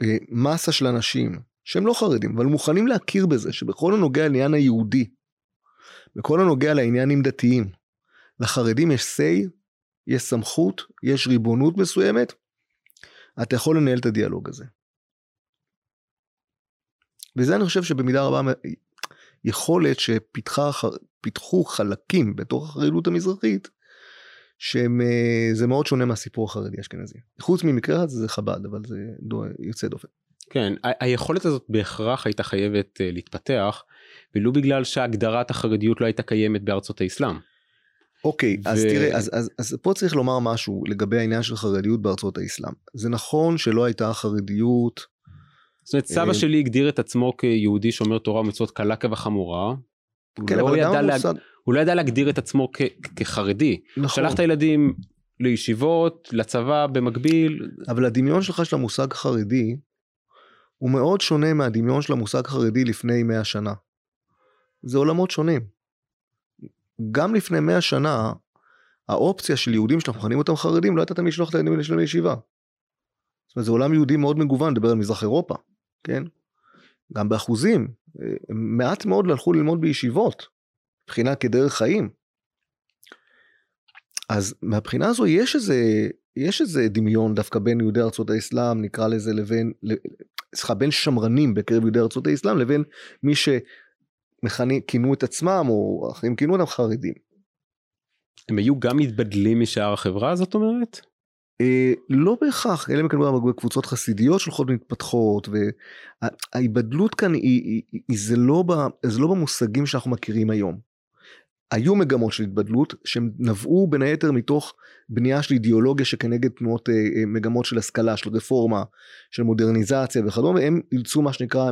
אה, מסה של אנשים שהם לא חרדים אבל מוכנים להכיר בזה שבכל הנוגע לעניין היהודי בכל הנוגע לעניינים דתיים. לחרדים יש say, יש סמכות, יש ריבונות מסוימת, אתה יכול לנהל את הדיאלוג הזה. וזה אני חושב שבמידה רבה יכולת שפיתחו חלקים בתוך החרדות המזרחית, שזה מאוד שונה מהסיפור החרדי אשכנזי. חוץ ממקרה הזה זה חב"ד, אבל זה יוצא דופן. כן, היכולת הזאת בהכרח הייתה חייבת אה, להתפתח, ולו בגלל שהגדרת החרדיות לא הייתה קיימת בארצות האסלאם. אוקיי, ו... אז תראה, אז, אז, אז פה צריך לומר משהו לגבי העניין של חרדיות בארצות האסלאם. זה נכון שלא הייתה חרדיות. זאת אומרת, סבא אה, שלי הגדיר את עצמו כיהודי שומר תורה ומצוות קלה כבחמורה. כן, לא אבל גם המוסד... הוא לא ידע להגדיר את עצמו כ- כחרדי. נכון. שלח את הילדים לישיבות, לצבא במקביל. אבל הדמיון שלך של המושג חרדי הוא מאוד שונה מהדמיון של המושג חרדי לפני 100 שנה. זה עולמות שונים. גם לפני 100 שנה, האופציה של יהודים שאנחנו מכנים אותם חרדים לא הייתה תמיד לשלוח את הילדים שלהם לישיבה. זאת אומרת, זה עולם יהודי מאוד מגוון, נדבר על מזרח אירופה, כן? גם באחוזים, אה, מעט מאוד הלכו ללמוד בישיבות, מבחינה כדרך חיים. אז מהבחינה הזו יש איזה, יש איזה דמיון דווקא בין יהודי ארצות האסלאם, נקרא לזה, לבין, סליחה, בין שמרנים בקרב יהודי ארצות האסלאם לבין מי שמכנים, כינו את עצמם, או אחרים כינו אותם חרדים. הם היו גם מתבדלים משאר החברה, זאת אומרת? אה, לא בהכרח, אלה מקבלים קבוצות חסידיות שהולכות ומתפתחות, וההיבדלות כאן היא, היא, היא זה, לא ב, זה לא במושגים שאנחנו מכירים היום. היו מגמות של התבדלות שהם נבעו בין היתר מתוך בנייה של אידיאולוגיה שכנגד תנועות אה, אה, מגמות של השכלה, של רפורמה, של מודרניזציה וכדומה, הם אילצו מה שנקרא,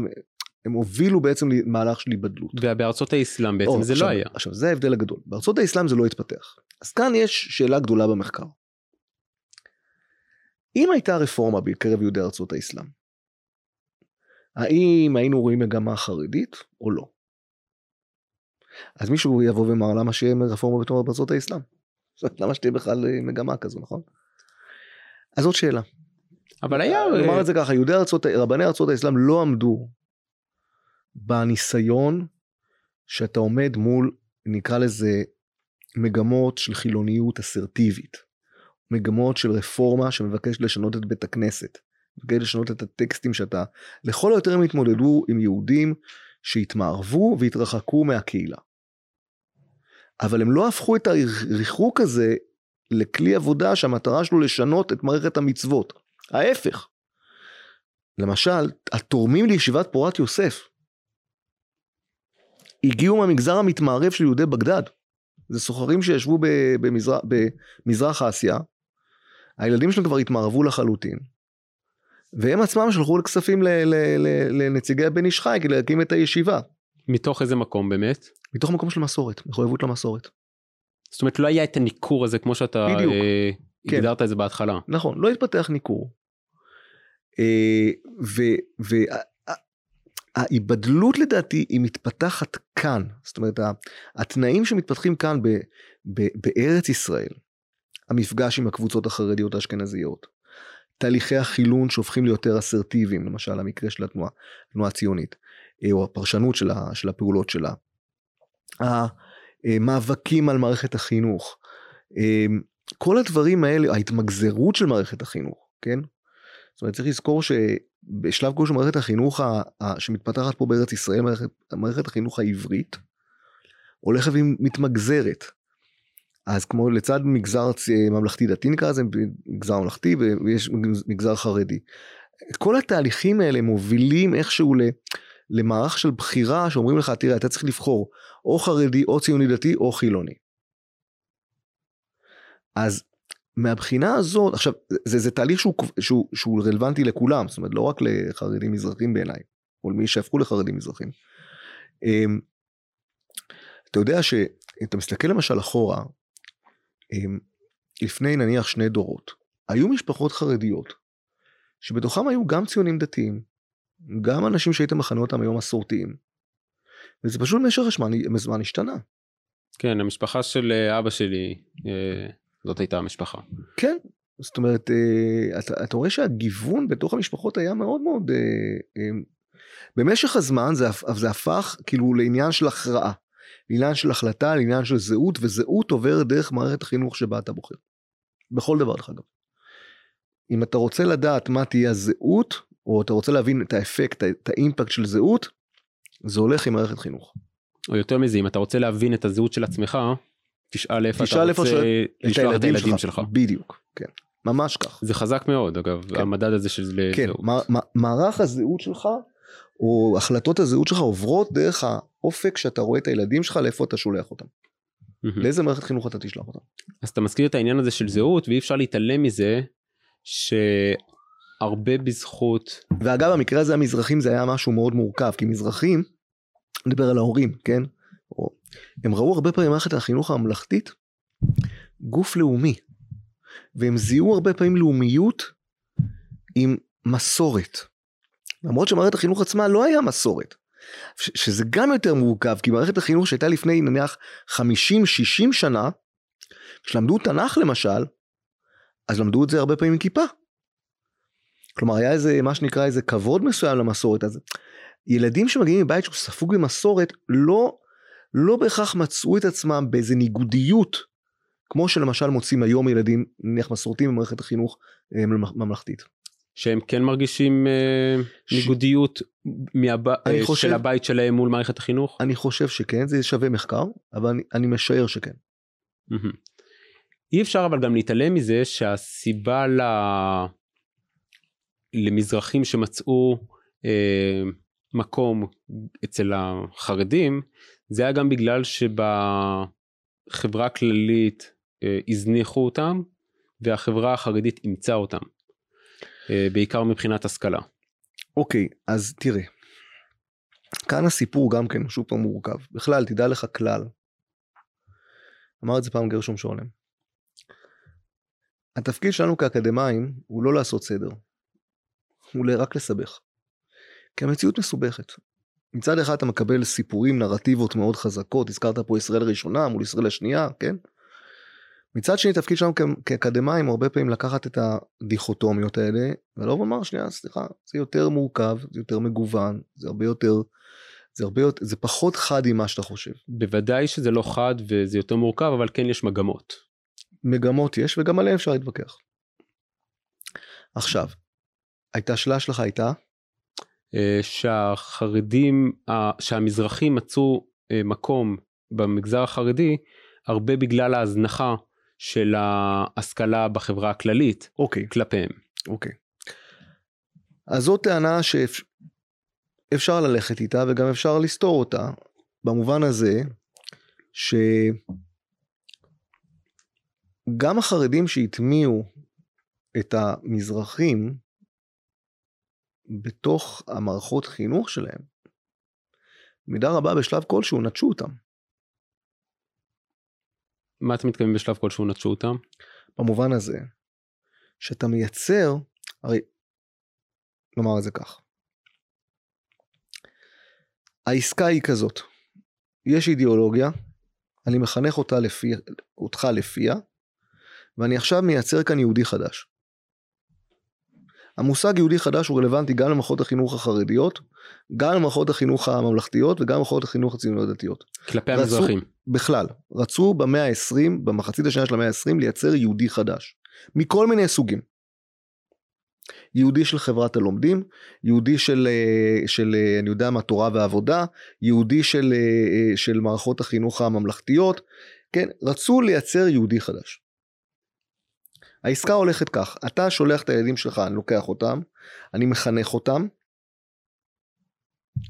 הם הובילו בעצם למהלך של היבדלות. ובארצות האסלם בעצם או, זה לא עכשיו, לא היה. עכשיו זה ההבדל הגדול, בארצות האסלאם זה לא התפתח. אז כאן יש שאלה גדולה במחקר. אם הייתה רפורמה בקרב יהודי ארצות האסלאם, האם היינו רואים מגמה חרדית או לא? אז מישהו יבוא ויאמר למה שיהיה רפורמה בתור בארצות האסלאם? למה שתהיה בכלל אה, מגמה כזו, נכון? אז זאת שאלה. אבל היה... נאמר את זה ככה, יהודי ארצות, רבני ארצות האסלאם לא עמדו בניסיון שאתה עומד מול, נקרא לזה, מגמות של חילוניות אסרטיבית. מגמות של רפורמה שמבקשת לשנות את בית הכנסת. מבקשת לשנות את הטקסטים שאתה, לכל היותר הם התמודדו עם יהודים שהתמערבו והתרחקו מהקהילה. אבל הם לא הפכו את הריחוק הזה לכלי עבודה שהמטרה שלו לשנות את מערכת המצוות. ההפך. למשל, התורמים לישיבת פורת יוסף הגיעו מהמגזר המתמערב של יהודי בגדד. זה סוחרים שישבו במזרח, במזרח אסיה, הילדים שלהם כבר התמערבו לחלוטין. והם עצמם שלחו כספים לנציגי הבן איש חי כדי להקים את הישיבה. מתוך איזה מקום באמת? מתוך מקום של מסורת, מחויבות למסורת. זאת אומרת לא היה את הניכור הזה כמו שאתה בדיוק, אה, כן. הגדרת. את זה בהתחלה. נכון, לא התפתח ניכור. אה, וההיבדלות לדעתי היא מתפתחת כאן, זאת אומרת התנאים שמתפתחים כאן ב, ב, בארץ ישראל, המפגש עם הקבוצות החרדיות האשכנזיות, תהליכי החילון שהופכים ליותר אסרטיביים, למשל המקרה של התנועה, התנועה הציונית, אה, או הפרשנות של, ה, של הפעולות שלה, המאבקים על מערכת החינוך, אה, כל הדברים האלה, ההתמגזרות של מערכת החינוך, כן? זאת אומרת צריך לזכור שבשלב כלשהו מערכת החינוך ה, ה, שמתפתחת פה בארץ ישראל, מערכת, מערכת החינוך העברית, הולכת ומתמגזרת. אז כמו לצד מגזר ממלכתי דתי נקרא לזה מגזר ממלכתי ויש מגזר חרדי. כל התהליכים האלה מובילים איכשהו למערך של בחירה שאומרים לך תראה אתה צריך לבחור או חרדי או ציוני דתי או חילוני. אז מהבחינה הזאת עכשיו זה, זה תהליך שהוא, שהוא, שהוא רלוונטי לכולם זאת אומרת לא רק לחרדים מזרחים בעיניי או למי שהפכו לחרדים מזרחים. אמ, אתה יודע שאתה מסתכל למשל אחורה לפני נניח שני דורות, היו משפחות חרדיות, שבתוכם היו גם ציונים דתיים, גם אנשים שהיית מכנה אותם היום מסורתיים, וזה פשוט במשך הזמן, הזמן השתנה. כן, המשפחה של אה, אבא שלי, אה, זאת הייתה המשפחה. כן, זאת אומרת, אה, אתה, אתה רואה שהגיוון בתוך המשפחות היה מאוד מאוד... במשך הזמן זה, זה הפך כאילו לעניין של הכרעה. לעניין של החלטה, לעניין של זהות, וזהות עוברת דרך מערכת החינוך שבה אתה בוחר. בכל דבר דרך אגב. אם אתה רוצה לדעת מה תהיה הזהות, או אתה רוצה להבין את האפקט, את האימפקט של זהות, זה הולך עם מערכת חינוך. או יותר מזה, אם אתה רוצה להבין את הזהות של עצמך, תשאל איפה אתה רוצה את לשלוח את הילדים שלך. בדיוק, כן. ממש כך. זה חזק מאוד אגב, כן. המדד הזה של כן, זהות. מע- מערך הזהות שלך, או החלטות הזהות שלך עוברות דרך האופק שאתה רואה את הילדים שלך, לאיפה אתה שולח אותם. לאיזה מערכת חינוך אתה תשלח אותם. אז אתה מזכיר את העניין הזה של זהות ואי אפשר להתעלם מזה שהרבה בזכות ואגב, במקרה הזה המזרחים זה היה משהו מאוד מורכב, כי מזרחים, נדבר על ההורים, כן? או, הם ראו הרבה פעמים במערכת החינוך הממלכתית גוף לאומי, והם זיהו הרבה פעמים לאומיות עם מסורת. למרות שמערכת החינוך עצמה לא היה מסורת. שזה גם יותר מורכב, כי מערכת החינוך שהייתה לפני נניח 50-60 שנה, כשלמדו תנ"ך למשל, אז למדו את זה הרבה פעמים עם כיפה. כלומר היה איזה מה שנקרא איזה כבוד מסוים למסורת אז ילדים שמגיעים מבית שהוא ספוג במסורת לא לא בהכרח מצאו את עצמם באיזה ניגודיות כמו שלמשל מוצאים היום ילדים נניח מסורתיים במערכת החינוך אה, ממלכתית. שהם כן מרגישים אה, ש- ניגודיות מהב... אה, חושב- של הבית שלהם מול מערכת החינוך. אני חושב שכן זה שווה מחקר אבל אני, אני משער שכן. מהמם. אי אפשר אבל גם להתעלם מזה שהסיבה ל... למזרחים שמצאו אה, מקום אצל החרדים זה היה גם בגלל שבחברה הכללית אה, הזניחו אותם והחברה החרדית אימצה אותם בעיקר מבחינת השכלה. אוקיי אז תראה. כאן הסיפור גם כן שוב פעם מורכב בכלל תדע לך כלל. אמר את זה פעם גרשום שולם. התפקיד שלנו כאקדמאים הוא לא לעשות סדר. הוא רק לסבך. כי המציאות מסובכת. מצד אחד אתה מקבל סיפורים, נרטיבות מאוד חזקות, הזכרת פה ישראל הראשונה מול ישראל השנייה, כן? מצד שני תפקיד שלנו כאקדמאים הרבה פעמים לקחת את הדיכוטומיות האלה ולא לומר שנייה סליחה זה יותר מורכב זה יותר מגוון זה הרבה יותר זה הרבה יותר זה פחות חד ממה שאתה חושב בוודאי שזה לא חד וזה יותר מורכב אבל כן יש מגמות. מגמות יש וגם עליהן אפשר להתווכח. עכשיו הייתה השאלה שלך הייתה אה, שהחרדים, שהמזרחים מצאו אה, מקום במגזר החרדי הרבה בגלל ההזנחה של ההשכלה בחברה הכללית אוקיי כלפיהם. אוקיי. אז זאת טענה שאפשר ללכת איתה וגם אפשר לסתור אותה במובן הזה שגם החרדים שהטמיעו את המזרחים בתוך המערכות חינוך שלהם, מידה רבה בשלב כלשהו נטשו אותם. מה אתה מתכוון בשלב כלשהו נטשו אותם? במובן הזה שאתה מייצר, הרי נאמר את זה כך, העסקה היא כזאת, יש אידיאולוגיה, אני מחנך אותה לפי, אותך לפיה, ואני עכשיו מייצר כאן יהודי חדש. המושג יהודי חדש הוא רלוונטי גם למערכות החינוך החרדיות, גם למערכות החינוך הממלכתיות וגם למערכות החינוך הציוניות הדתיות. כלפי רצו- המזרחים. בכלל, רצו במאה ה-20, במחצית השנייה של המאה ה-20, לייצר יהודי חדש. מכל מיני סוגים. יהודי של חברת הלומדים, יהודי של, אה, של אה, אני יודע מה, תורה ועבודה, יהודי של, אה, של מערכות החינוך הממלכתיות, כן, רצו לייצר יהודי חדש. העסקה הולכת כך, אתה שולח את הילדים שלך, אני לוקח אותם, אני מחנך אותם,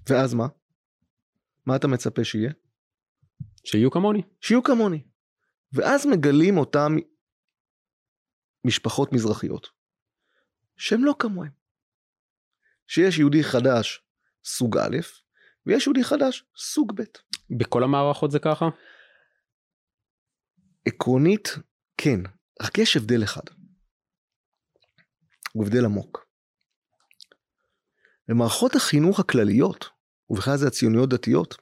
ואז מה? מה אתה מצפה שיהיה? שיהיו כמוני. שיהיו כמוני. ואז מגלים אותם משפחות מזרחיות, שהם לא כמוהם. שיש יהודי חדש סוג א', ויש יהודי חדש סוג ב'. בכל המערכות זה ככה? עקרונית, כן, רק יש הבדל אחד. הוא הבדל עמוק. במערכות החינוך הכלליות, ובכלל זה הציוניות דתיות,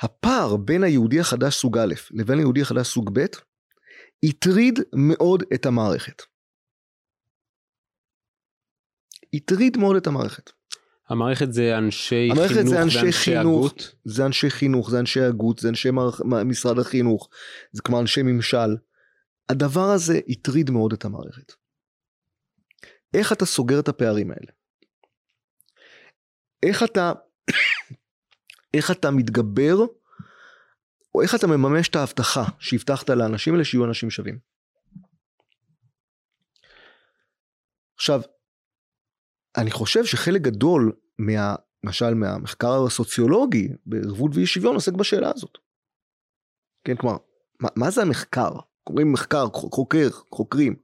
הפער בין היהודי החדש סוג א' לבין היהודי החדש סוג ב' הטריד מאוד את המערכת. הטריד מאוד את המערכת. המערכת זה אנשי המערכת חינוך זה אנשי ואנשי חינוך. הגות. זה אנשי חינוך, זה אנשי הגות, זה אנשי מערכ... משרד החינוך, זה כמו אנשי ממשל. הדבר הזה הטריד מאוד את המערכת. איך אתה סוגר את הפערים האלה? איך אתה, איך אתה מתגבר, או איך אתה מממש את ההבטחה שהבטחת לאנשים האלה שיהיו אנשים שווים. עכשיו, אני חושב שחלק גדול מה... למשל מהמחקר הסוציולוגי בערבות ואי שוויון עוסק בשאלה הזאת. כן, כלומר, מה, מה זה המחקר? קוראים מחקר, חוקר, חוקרים.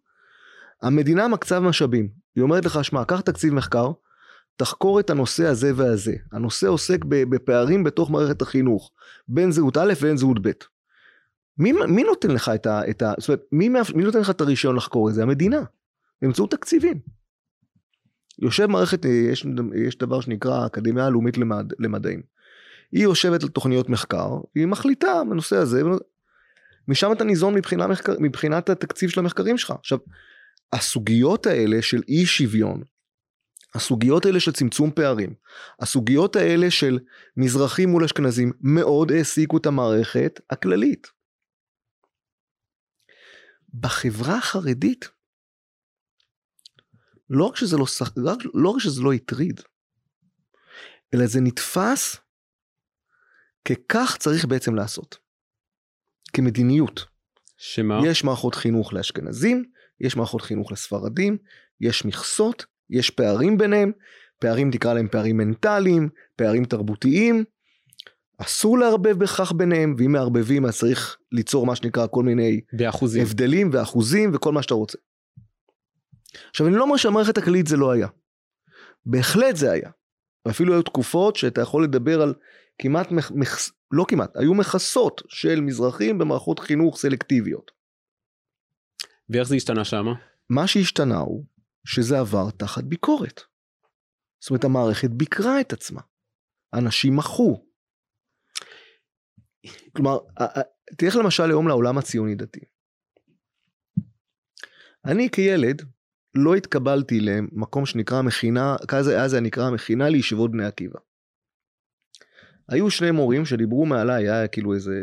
המדינה מקצה משאבים. היא אומרת לך, שמע, קח תקציב מחקר, תחקור את הנושא הזה והזה. הנושא עוסק בפערים בתוך מערכת החינוך, בין זהות א' ובין זהות ב'. מי, מי נותן לך את ה... את ה זאת אומרת, מי, מי נותן לך את הרישיון לחקור את זה? המדינה. באמצעות תקציבים. יושב מערכת, יש, יש דבר שנקרא האקדמיה הלאומית למד, למדעים. היא יושבת על תוכניות מחקר, היא מחליטה בנושא הזה, משם אתה ניזון מבחינה מחקר, מבחינת התקציב של המחקרים שלך. עכשיו, הסוגיות האלה של אי שוויון, הסוגיות האלה של צמצום פערים, הסוגיות האלה של מזרחים מול אשכנזים, מאוד העסיקו את המערכת הכללית. בחברה החרדית, לא רק שזה לא, לא, רק שזה לא הטריד, אלא זה נתפס ככך צריך בעצם לעשות. כמדיניות. שמה? יש מערכות חינוך לאשכנזים, יש מערכות חינוך לספרדים, יש מכסות, יש פערים ביניהם, פערים תקרא להם פערים מנטליים, פערים תרבותיים. אסור לערבב בכך ביניהם, ואם מערבבים אז צריך ליצור מה שנקרא כל מיני באחוזים. הבדלים ואחוזים וכל מה שאתה רוצה. עכשיו אני לא אומר שהמערכת הכללית זה לא היה. בהחלט זה היה. ואפילו היו תקופות שאתה יכול לדבר על כמעט, מח, מח, לא כמעט, היו מכסות של מזרחים במערכות חינוך סלקטיביות. ואיך זה השתנה שמה? מה שהשתנה הוא שזה עבר תחת ביקורת. זאת אומרת המערכת ביקרה את עצמה. אנשים מחו. כלומר, תלך למשל היום לעולם הציוני דתי. אני כילד לא התקבלתי למקום שנקרא מכינה, כזה אז זה נקרא מכינה לישיבות בני עקיבא. היו שני מורים שדיברו מעליי, היה כאילו איזה,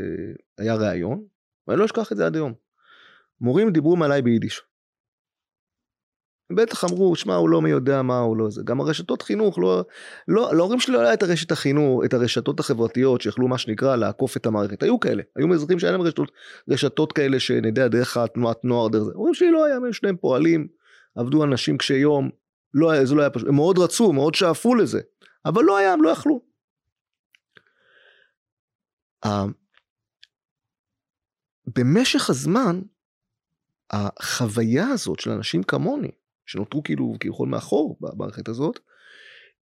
היה ראיון, ואני לא אשכח את זה עד היום. מורים דיברו מעליי ביידיש. בטח אמרו, שמע, הוא לא מי יודע מה, הוא לא זה. גם הרשתות חינוך, לא, לא, להורים שלי לא היה את הרשת החינוך, את הרשתות החברתיות שיכלו מה שנקרא לעקוף את המערכת. היו כאלה, היו אזרחים שהיה להם רשתות, רשתות כאלה שנדע דרך התנועת נוער, דרך זה. ההורים שלי לא היה, הם שניהם פועלים, עבדו אנשים קשי יום, לא היה, זה לא היה פשוט, הם מאוד רצו, מאוד שאפו לזה, אבל לא היה, הם לא יכלו. במשך הזמן, החוויה הזאת של אנשים כמוני, שנותרו כאילו כביכול מאחור במערכת הזאת,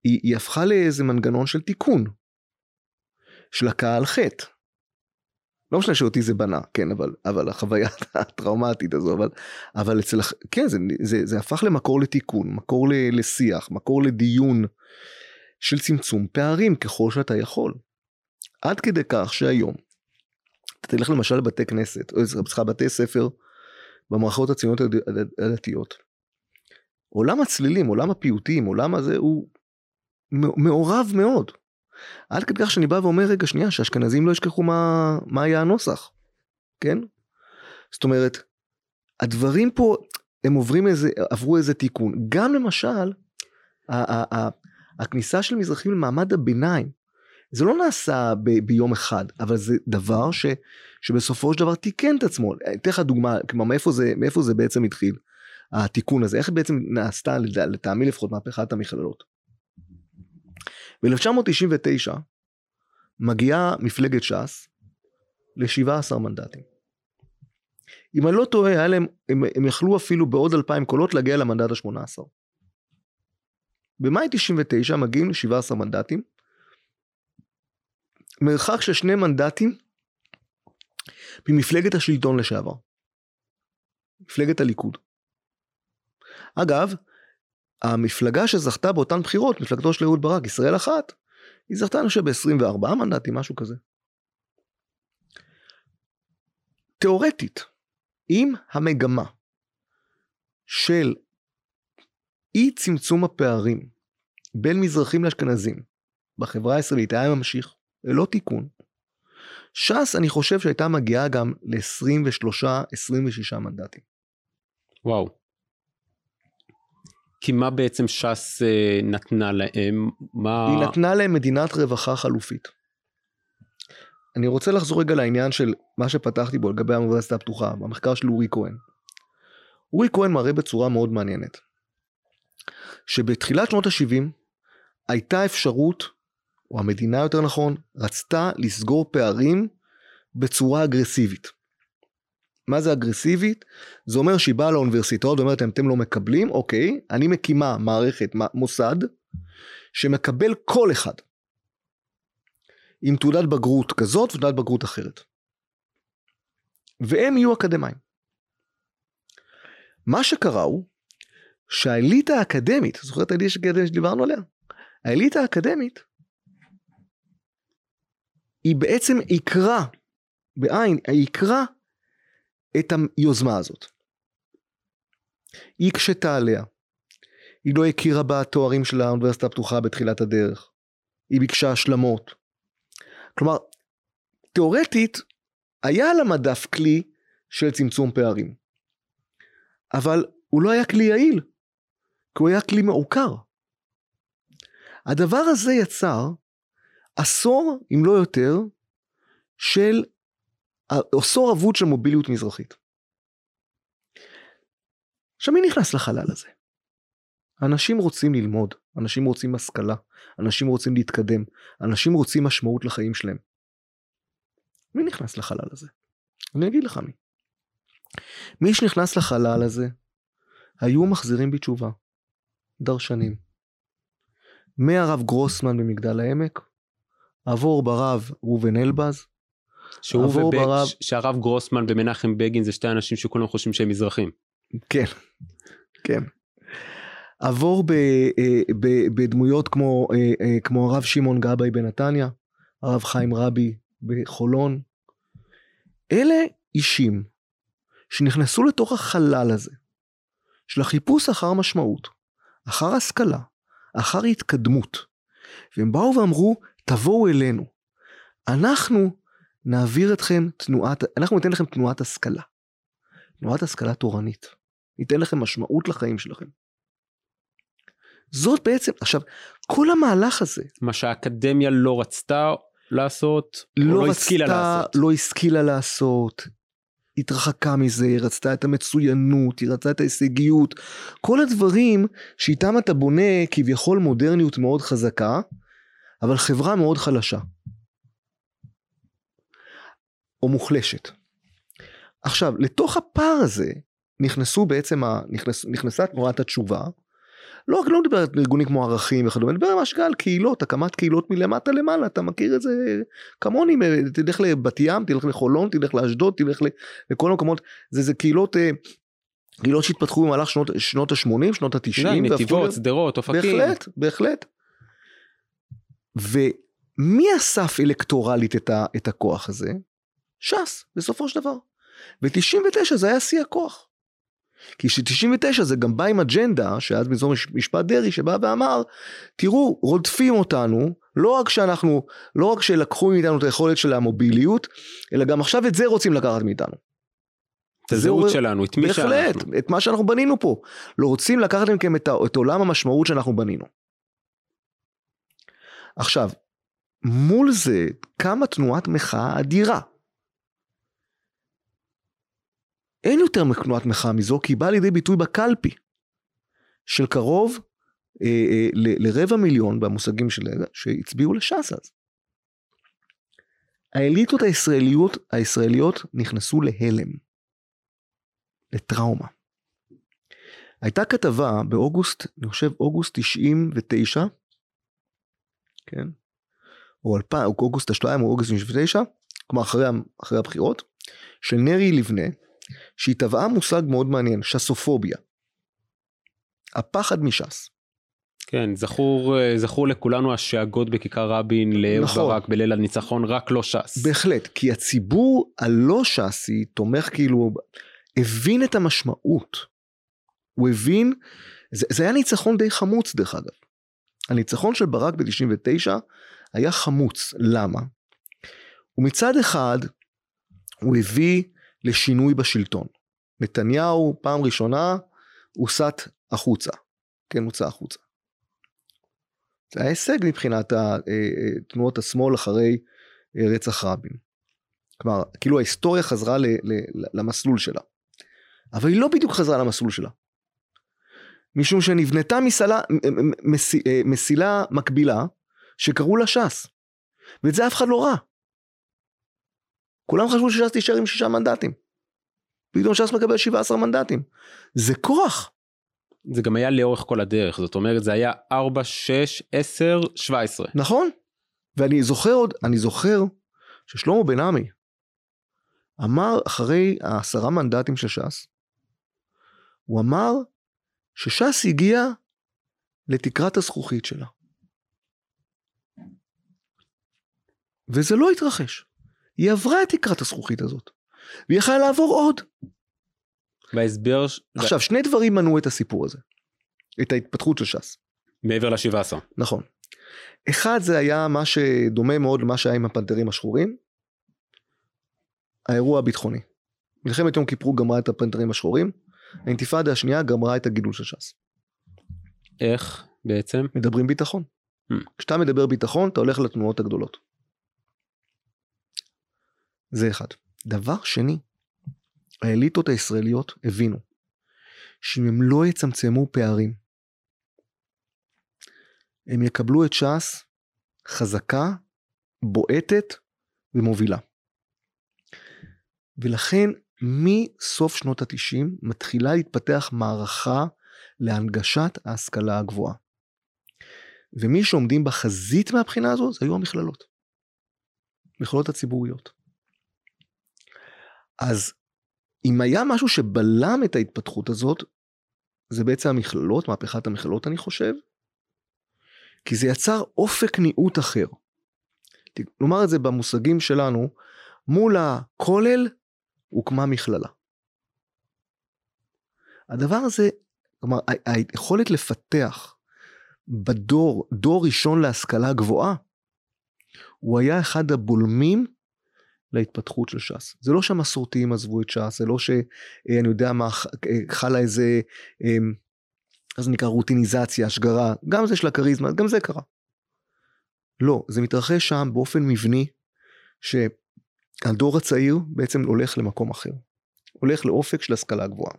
היא, היא הפכה לאיזה מנגנון של תיקון, של הכאה על חטא. לא משנה שאותי זה בנה, כן, אבל, אבל החוויה הטראומטית הזו, אבל, אבל אצל, כן, זה, זה, זה הפך למקור לתיקון, מקור לשיח, מקור לדיון של צמצום פערים ככל שאתה יכול. עד כדי כך שהיום, אתה תלך למשל לבתי כנסת, או סליחה, בתי ספר במערכות הציוניות הדתיות. עולם הצלילים, עולם הפיוטים, עולם הזה הוא מעורב מאוד. עד כדי כך שאני בא ואומר רגע שנייה שאשכנזים לא ישכחו מה, מה היה הנוסח, כן? זאת אומרת, הדברים פה הם עוברים איזה, עברו איזה תיקון. גם למשל, ה- ה- ה- הכניסה של מזרחים למעמד הביניים, זה לא נעשה ב- ביום אחד, אבל זה דבר ש- שבסופו של דבר תיקן את עצמו. אתן לך דוגמה, כלומר מאיפה זה, מאיפה זה בעצם התחיל, התיקון הזה, איך בעצם נעשתה לטעמי לפחות מהפכת המכללות. ב-1999 מגיעה מפלגת ש"ס ל-17 מנדטים. אם אני לא טועה, היה להם, הם, הם יכלו אפילו בעוד 2,000 קולות להגיע למנדט ה-18. במאי 99 מגיעים ל-17 מנדטים, מרחק של שני מנדטים ממפלגת השלטון לשעבר. מפלגת הליכוד. אגב, המפלגה שזכתה באותן בחירות, מפלגתו של אהוד ברק, ישראל אחת, היא זכתה אני חושב ב-24 מנדטים, משהו כזה. תאורטית, אם המגמה של אי צמצום הפערים בין מזרחים לאשכנזים בחברה הישראלית היה ממשיך ללא תיקון. ש"ס אני חושב שהייתה מגיעה גם ל-23-26 מנדטים. וואו. כי מה בעצם ש"ס אה, נתנה להם? מה... היא נתנה להם מדינת רווחה חלופית. אני רוצה לחזור רגע לעניין של מה שפתחתי בו לגבי האוניברסיטה הפתוחה, במחקר של אורי כהן. אורי כהן מראה בצורה מאוד מעניינת, שבתחילת שנות ה-70 הייתה אפשרות, או המדינה יותר נכון, רצתה לסגור פערים בצורה אגרסיבית. מה זה אגרסיבית? זה אומר שהיא באה לאוניברסיטאות ואומרת להם אתם לא מקבלים, אוקיי, אני מקימה מערכת, מוסד, שמקבל כל אחד. עם תעודת בגרות כזאת ותעודת בגרות אחרת. והם יהיו אקדמאים. מה שקרה הוא שהאליטה האקדמית, זוכר את האליטה האקדמית שדיברנו עליה? האליטה האקדמית היא בעצם עיקרה, בעין, העיקרה את היוזמה הזאת. היא הקשתה עליה. היא לא הכירה בתוארים של האוניברסיטה הפתוחה בתחילת הדרך. היא ביקשה השלמות. כלומר, תאורטית, היה על המדף כלי של צמצום פערים. אבל הוא לא היה כלי יעיל, כי הוא היה כלי מעוקר. הדבר הזה יצר עשור, אם לא יותר, של עשור אבוד של מוביליות מזרחית. עכשיו מי נכנס לחלל הזה? אנשים רוצים ללמוד, אנשים רוצים השכלה, אנשים רוצים להתקדם, אנשים רוצים משמעות לחיים שלהם. מי נכנס לחלל הזה? אני אגיד לך מי. מי שנכנס לחלל הזה היו מחזירים בתשובה, דרשנים. מהרב גרוסמן במגדל העמק, עבור ברב ראובן אלבז, שהוא ובג... ברב... שהרב גרוסמן ומנחם בגין זה שתי אנשים שכולם חושבים שהם מזרחים. כן, כן. עבור ב, אה, ב, בדמויות כמו, אה, אה, כמו הרב שמעון גבאי בנתניה, הרב חיים רבי בחולון. אלה אישים שנכנסו לתוך החלל הזה של החיפוש אחר משמעות, אחר השכלה, אחר התקדמות. והם באו ואמרו, תבואו אלינו. אנחנו נעביר אתכם תנועת, אנחנו ניתן לכם תנועת השכלה. תנועת השכלה תורנית. ניתן לכם משמעות לחיים שלכם. זאת בעצם, עכשיו, כל המהלך הזה. מה שהאקדמיה לא רצתה לעשות, לא, לא רצתה, השכילה לעשות. לא השכילה לעשות, התרחקה מזה, היא רצתה את המצוינות, היא רצתה את ההישגיות, כל הדברים שאיתם אתה בונה כביכול מודרניות מאוד חזקה, אבל חברה מאוד חלשה. או מוחלשת. עכשיו, לתוך הפער הזה נכנסו בעצם, ה, נכנס, נכנסה תנועת התשובה, לא, לא מדבר על ארגונים כמו ערכים וכדומה, מדבר ממש על קהילות, הקמת קהילות מלמטה למעלה, אתה מכיר את זה כמוני, תלך לבת ים, תלך לחולון, תלך לאשדוד, תלך לכל המקומות, זה, זה קהילות, אה, קהילות שהתפתחו במהלך שנות, שנות ה-80, שנות ה-90. נתיבות, שדרות, אופקים. בהחלט, בהחלט. ומי אסף אלקטורלית את, ה, את הכוח הזה? ש"ס, בסופו של דבר. ו-99 זה היה שיא הכוח. כי ש-99 זה גם בא עם אג'נדה, שאז באזור משפט דרעי, שבא ואמר, תראו, רודפים אותנו, לא רק שאנחנו, לא רק שלקחו מאיתנו את היכולת של המוביליות, אלא גם עכשיו את זה רוצים לקחת מאיתנו. את הזהות שלנו, את מי שאנחנו. בהחלט, את מה שאנחנו בנינו פה. לא רוצים לקחת מכם את, את עולם המשמעות שאנחנו בנינו. עכשיו, מול זה קמה תנועת מחאה אדירה. אין יותר תנועת מחאה מזו, כי היא באה לידי ביטוי בקלפי של קרוב אה, אה, ל, לרבע מיליון במושגים של שהצביעו לש"ס אז. האליטות הישראליות, הישראליות נכנסו להלם, לטראומה. הייתה כתבה באוגוסט, אני חושב אוגוסט 99, כן, או, אלפ... או אוגוסט השתיים או אוגוסט 99, כלומר אחרי, אחרי הבחירות, של נרי לבנה, שהיא טבעה מושג מאוד מעניין, שסופוביה. הפחד מש"ס. כן, זכור, זכור לכולנו השאגות בכיכר רבין לאהוד נכון. ברק בליל הניצחון, רק לא ש"ס. בהחלט, כי הציבור הלא ש"סי תומך כאילו, הבין את המשמעות. הוא הבין, זה, זה היה ניצחון די חמוץ דרך אגב. הניצחון של ברק ב-99 היה חמוץ. למה? ומצד אחד, הוא הביא לשינוי בשלטון. נתניהו, פעם ראשונה, הוסט החוצה. כן, הוצא החוצה. זה היה הישג מבחינת אה, אה, תנועות השמאל אחרי אה, רצח רבין. כלומר, כאילו ההיסטוריה חזרה למסלול שלה. אבל היא לא בדיוק חזרה למסלול שלה. משום שנבנתה מסלה, מס, מסילה מקבילה שקראו לה ש"ס. ואת זה אף אחד לא ראה. כולם חשבו שש"ס תישאר עם שישה מנדטים. פתאום ש"ס מקבל 17 מנדטים. זה כוח. זה גם היה לאורך כל הדרך, זאת אומרת זה היה 4, 6, 10, 17. נכון. ואני זוכר עוד, אני זוכר ששלמה בן עמי אמר אחרי העשרה מנדטים של ש"ס, הוא אמר שש"ס הגיע לתקרת הזכוכית שלה. וזה לא התרחש. היא עברה את תקרת הזכוכית הזאת. והיא יכלה לעבור עוד. וההסבר... עכשיו, שני דברים מנעו את הסיפור הזה. את ההתפתחות של ש"ס. מעבר ל-17. נכון. אחד זה היה מה שדומה מאוד למה שהיה עם הפנתרים השחורים. האירוע הביטחוני. מלחמת יום כיפור גמרה את הפנתרים השחורים. האינתיפאדה השנייה גמרה את הגידול של ש"ס. איך בעצם? מדברים ביטחון. Hmm. כשאתה מדבר ביטחון אתה הולך לתנועות הגדולות. זה אחד. דבר שני, האליטות הישראליות הבינו שאם הם לא יצמצמו פערים, הם יקבלו את ש"ס חזקה, בועטת ומובילה. ולכן מסוף שנות התשעים מתחילה להתפתח מערכה להנגשת ההשכלה הגבוהה. ומי שעומדים בחזית מהבחינה הזו זה היו המכללות. מכללות הציבוריות. אז אם היה משהו שבלם את ההתפתחות הזאת, זה בעצם המכללות, מהפכת המכללות אני חושב, כי זה יצר אופק ניעות אחר. נאמר את זה במושגים שלנו, מול הכולל הוקמה מכללה. הדבר הזה, כלומר היכולת לפתח בדור, דור ראשון להשכלה גבוהה, הוא היה אחד הבולמים להתפתחות של ש"ס. זה לא שהמסורתיים עזבו את ש"ס, זה לא שאני יודע מה, חלה איזה, אמ, אז נקרא רוטיניזציה, שגרה, גם זה של הכריזמה, גם זה קרה. לא, זה מתרחש שם באופן מבני, שהדור הצעיר בעצם הולך למקום אחר. הולך לאופק של השכלה גבוהה.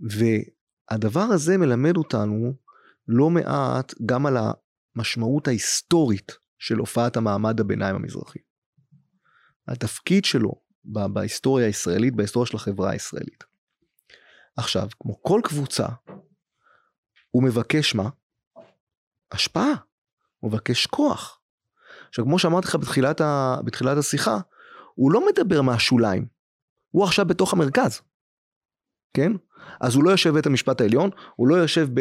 והדבר הזה מלמד אותנו לא מעט גם על המשמעות ההיסטורית של הופעת המעמד הביניים המזרחי. התפקיד שלו בהיסטוריה הישראלית, בהיסטוריה של החברה הישראלית. עכשיו, כמו כל קבוצה, הוא מבקש מה? השפעה. הוא מבקש כוח. עכשיו, כמו שאמרתי לך בתחילת, ה... בתחילת השיחה, הוא לא מדבר מהשוליים. הוא עכשיו בתוך המרכז. כן? אז הוא לא יושב בבית המשפט העליון, הוא לא יושב ב,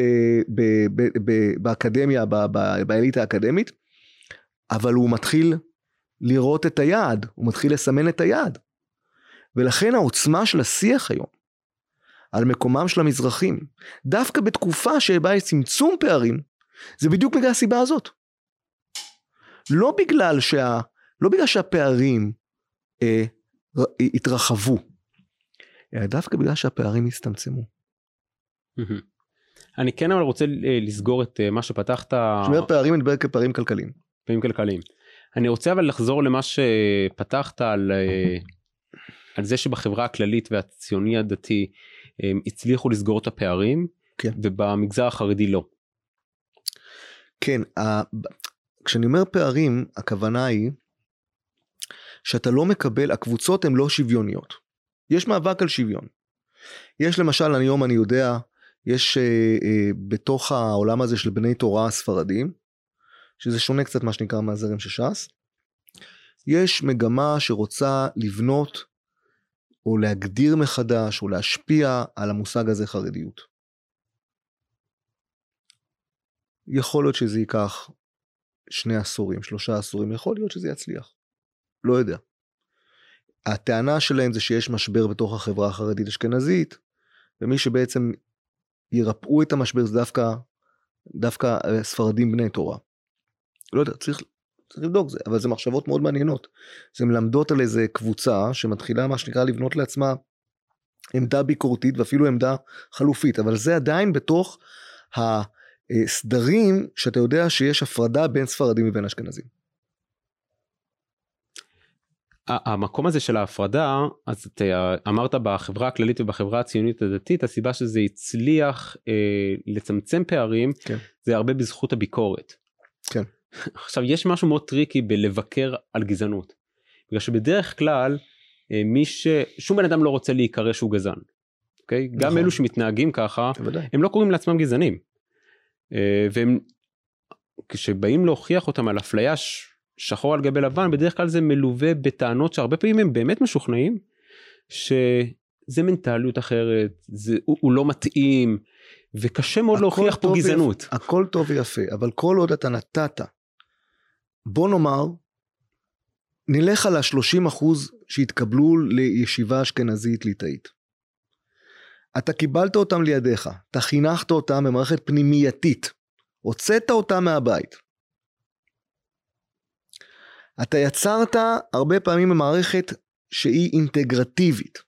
ב, ב, ב, באקדמיה, ב, ב, באליטה האקדמית, אבל הוא מתחיל לראות את היעד, הוא מתחיל לסמן את היעד. ולכן העוצמה של השיח היום על מקומם של המזרחים, דווקא בתקופה שבה יש צמצום פערים, זה בדיוק בגלל הסיבה הזאת. לא בגלל, שה, לא בגלל שהפערים אה, התרחבו, אלא דווקא בגלל שהפערים הצטמצמו. אני כן אבל רוצה אה, לסגור את אה, מה שפתחת. כשאומר פערים אני מדבר כפערים כלכליים. פערים כלכליים. אני רוצה אבל לחזור למה שפתחת על, אה, על זה שבחברה הכללית והציוני הדתי הצליחו לסגור את הפערים כן. ובמגזר החרדי לא. כן, כשאני אומר פערים הכוונה היא שאתה לא מקבל, הקבוצות הן לא שוויוניות. יש מאבק על שוויון. יש למשל היום אני יודע, יש אה, אה, בתוך העולם הזה של בני תורה הספרדים, שזה שונה קצת מה שנקרא מהזרם של ש"ס. יש מגמה שרוצה לבנות או להגדיר מחדש או להשפיע על המושג הזה חרדיות. יכול להיות שזה ייקח שני עשורים, שלושה עשורים, יכול להיות שזה יצליח. לא יודע. הטענה שלהם זה שיש משבר בתוך החברה החרדית אשכנזית, ומי שבעצם ירפאו את המשבר זה דווקא דווקא אה, ספרדים בני תורה. לא יודע, צריך, צריך לבדוק זה, אבל זה מחשבות מאוד מעניינות. זה מלמדות על איזה קבוצה שמתחילה מה שנקרא לבנות לעצמה עמדה ביקורתית ואפילו עמדה חלופית, אבל זה עדיין בתוך הסדרים שאתה יודע שיש הפרדה בין ספרדים לבין אשכנזים. המקום הזה של ההפרדה אז אתה אמרת בחברה הכללית ובחברה הציונית הדתית הסיבה שזה הצליח אה, לצמצם פערים כן. זה הרבה בזכות הביקורת. כן. עכשיו יש משהו מאוד טריקי בלבקר על גזענות. בגלל שבדרך כלל אה, מי ש... שום בן אדם לא רוצה להיקרא שהוא גזען. אוקיי? נכון. גם אלו שמתנהגים ככה בוודאי. הם לא קוראים לעצמם גזענים. אה, והם כשבאים להוכיח אותם על אפליה ש... שחור על גבי לבן בדרך כלל זה מלווה בטענות שהרבה פעמים הם באמת משוכנעים שזה מנטליות אחרת זה הוא, הוא לא מתאים וקשה מאוד להוכיח פה גזענות. ויפ, הכל טוב ויפה אבל כל עוד אתה נתת בוא נאמר נלך על השלושים אחוז שהתקבלו לישיבה אשכנזית ליטאית. אתה קיבלת אותם לידיך, אתה חינכת אותם במערכת פנימייתית, הוצאת אותם מהבית. אתה יצרת הרבה פעמים במערכת שהיא אינטגרטיבית.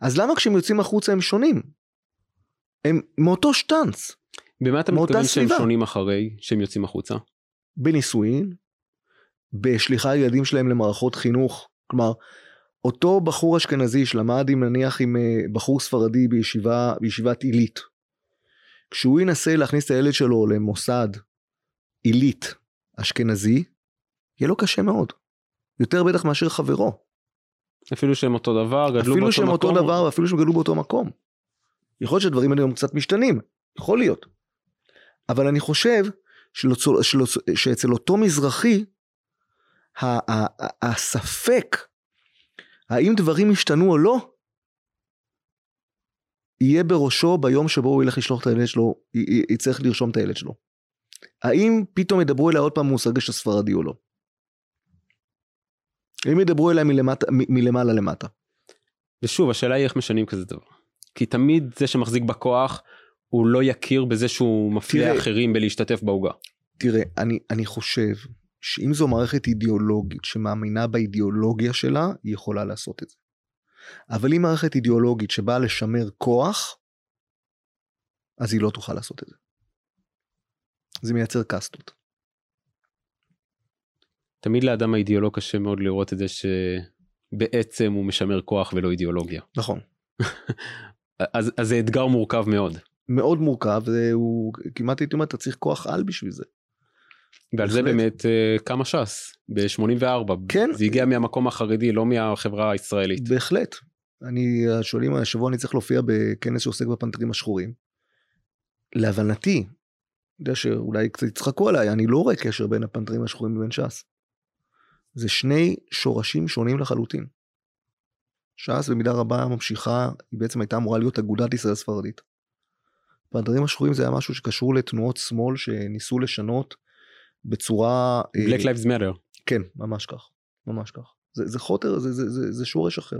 אז למה כשהם יוצאים החוצה הם שונים? הם מאותו שטאנץ. במה אתה מתכוון שהם שונים אחרי שהם יוצאים החוצה? בנישואין, בשליחה ילדים שלהם למערכות חינוך. כלומר, אותו בחור אשכנזי שלמד עם נניח עם אה, בחור ספרדי בישיבה, בישיבת עילית, כשהוא ינסה להכניס את הילד שלו למוסד עילית אשכנזי, יהיה לו קשה מאוד. יותר בטח מאשר חברו. אפילו שהם אותו דבר, גדלו באותו מקום. אפילו שהם אותו דבר ואפילו שהם גדלו באותו מקום. יכול להיות שהדברים האלה הם קצת משתנים, יכול להיות. אבל אני חושב שלצו, שלצו, שאצל אותו מזרחי, הספק האם דברים השתנו או לא, יהיה בראשו ביום שבו הוא ילך לשלוח את הילד שלו, יצטרך לרשום את הילד שלו. האם פתאום ידברו אליה עוד פעם מושג של ספרדי או לא? אם ידברו אליה מלמטה, מ- מלמעלה למטה. ושוב השאלה היא איך משנים כזה דבר. כי תמיד זה שמחזיק בכוח הוא לא יכיר בזה שהוא מפלה תראה, אחרים בלהשתתף בעוגה. תראה אני אני חושב שאם זו מערכת אידיאולוגית שמאמינה באידיאולוגיה שלה היא יכולה לעשות את זה. אבל אם מערכת אידיאולוגית שבאה לשמר כוח אז היא לא תוכל לעשות את זה. זה מייצר קאסטות. תמיד לאדם האידיאולוג קשה מאוד לראות את זה שבעצם הוא משמר כוח ולא אידיאולוגיה. נכון. אז, אז זה אתגר מורכב מאוד. מאוד מורכב, והוא כמעט הייתי אומר אתה צריך כוח על בשביל זה. ועל זה באמת uh, קמה ש"ס ב-84. כן. זה הגיע מהמקום החרדי לא מהחברה הישראלית. בהחלט. אני שואלים השבוע אני צריך להופיע בכנס שעוסק בפנתרים השחורים. להבנתי יודע שאולי קצת יצחקו עליי, אני לא רואה קשר בין הפנתרים השחורים לבין ש"ס. זה שני שורשים שונים לחלוטין. ש"ס במידה רבה ממשיכה, היא בעצם הייתה אמורה להיות אגודת ישראל הספרדית. הפנתרים השחורים זה היה משהו שקשור לתנועות שמאל שניסו לשנות בצורה... אה, Black Lives Matter. כן, ממש כך, ממש כך. זה, זה חוטר, זה, זה, זה, זה שורש אחר.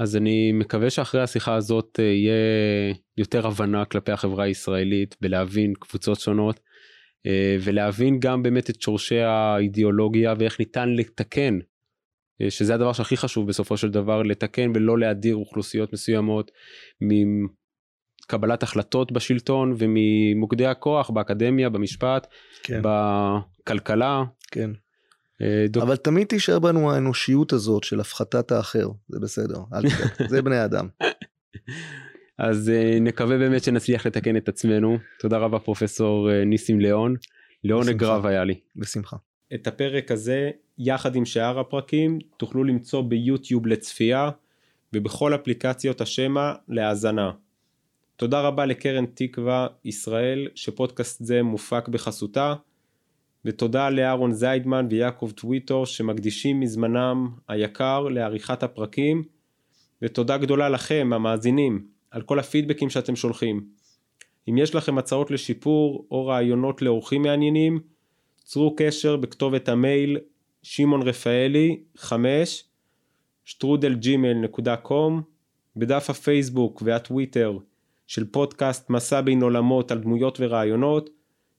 אז אני מקווה שאחרי השיחה הזאת אה, יהיה יותר הבנה כלפי החברה הישראלית ולהבין קבוצות שונות אה, ולהבין גם באמת את שורשי האידיאולוגיה ואיך ניתן לתקן שזה הדבר שהכי חשוב בסופו של דבר לתקן ולא להדיר אוכלוסיות מסוימות מקבלת החלטות בשלטון וממוקדי הכוח באקדמיה במשפט כן. בכלכלה. כן. אה, דוק... אבל תמיד תישאר בנו האנושיות הזאת של הפחתת האחר, זה בסדר, אל תדאג, זה בני אדם. אז uh, נקווה באמת שנצליח לתקן את עצמנו. תודה רבה פרופסור uh, ניסים ליאון. לעונג רב היה לי. בשמחה. את הפרק הזה יחד עם שאר הפרקים תוכלו למצוא ביוטיוב לצפייה ובכל אפליקציות השמע להאזנה. תודה רבה לקרן תקווה ישראל שפודקאסט זה מופק בחסותה. ותודה לאהרון זיידמן ויעקב טוויטור שמקדישים מזמנם היקר לעריכת הפרקים ותודה גדולה לכם המאזינים על כל הפידבקים שאתם שולחים. אם יש לכם הצעות לשיפור או רעיונות לאורחים מעניינים צרו קשר בכתובת המייל שמעון רפאלי 5 שטרודל ג'ימל נקודה קום בדף הפייסבוק והטוויטר של פודקאסט מסע בין עולמות על דמויות ורעיונות.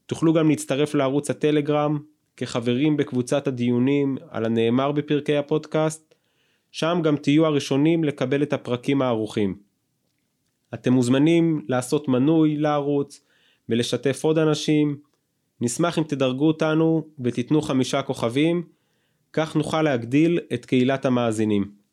תוכלו גם להצטרף לערוץ הטלגרם כחברים בקבוצת הדיונים על הנאמר בפרקי הפודקאסט. שם גם תהיו הראשונים לקבל את הפרקים הערוכים. אתם מוזמנים לעשות מנוי לערוץ ולשתף עוד אנשים. נשמח אם תדרגו אותנו ותיתנו חמישה כוכבים, כך נוכל להגדיל את קהילת המאזינים.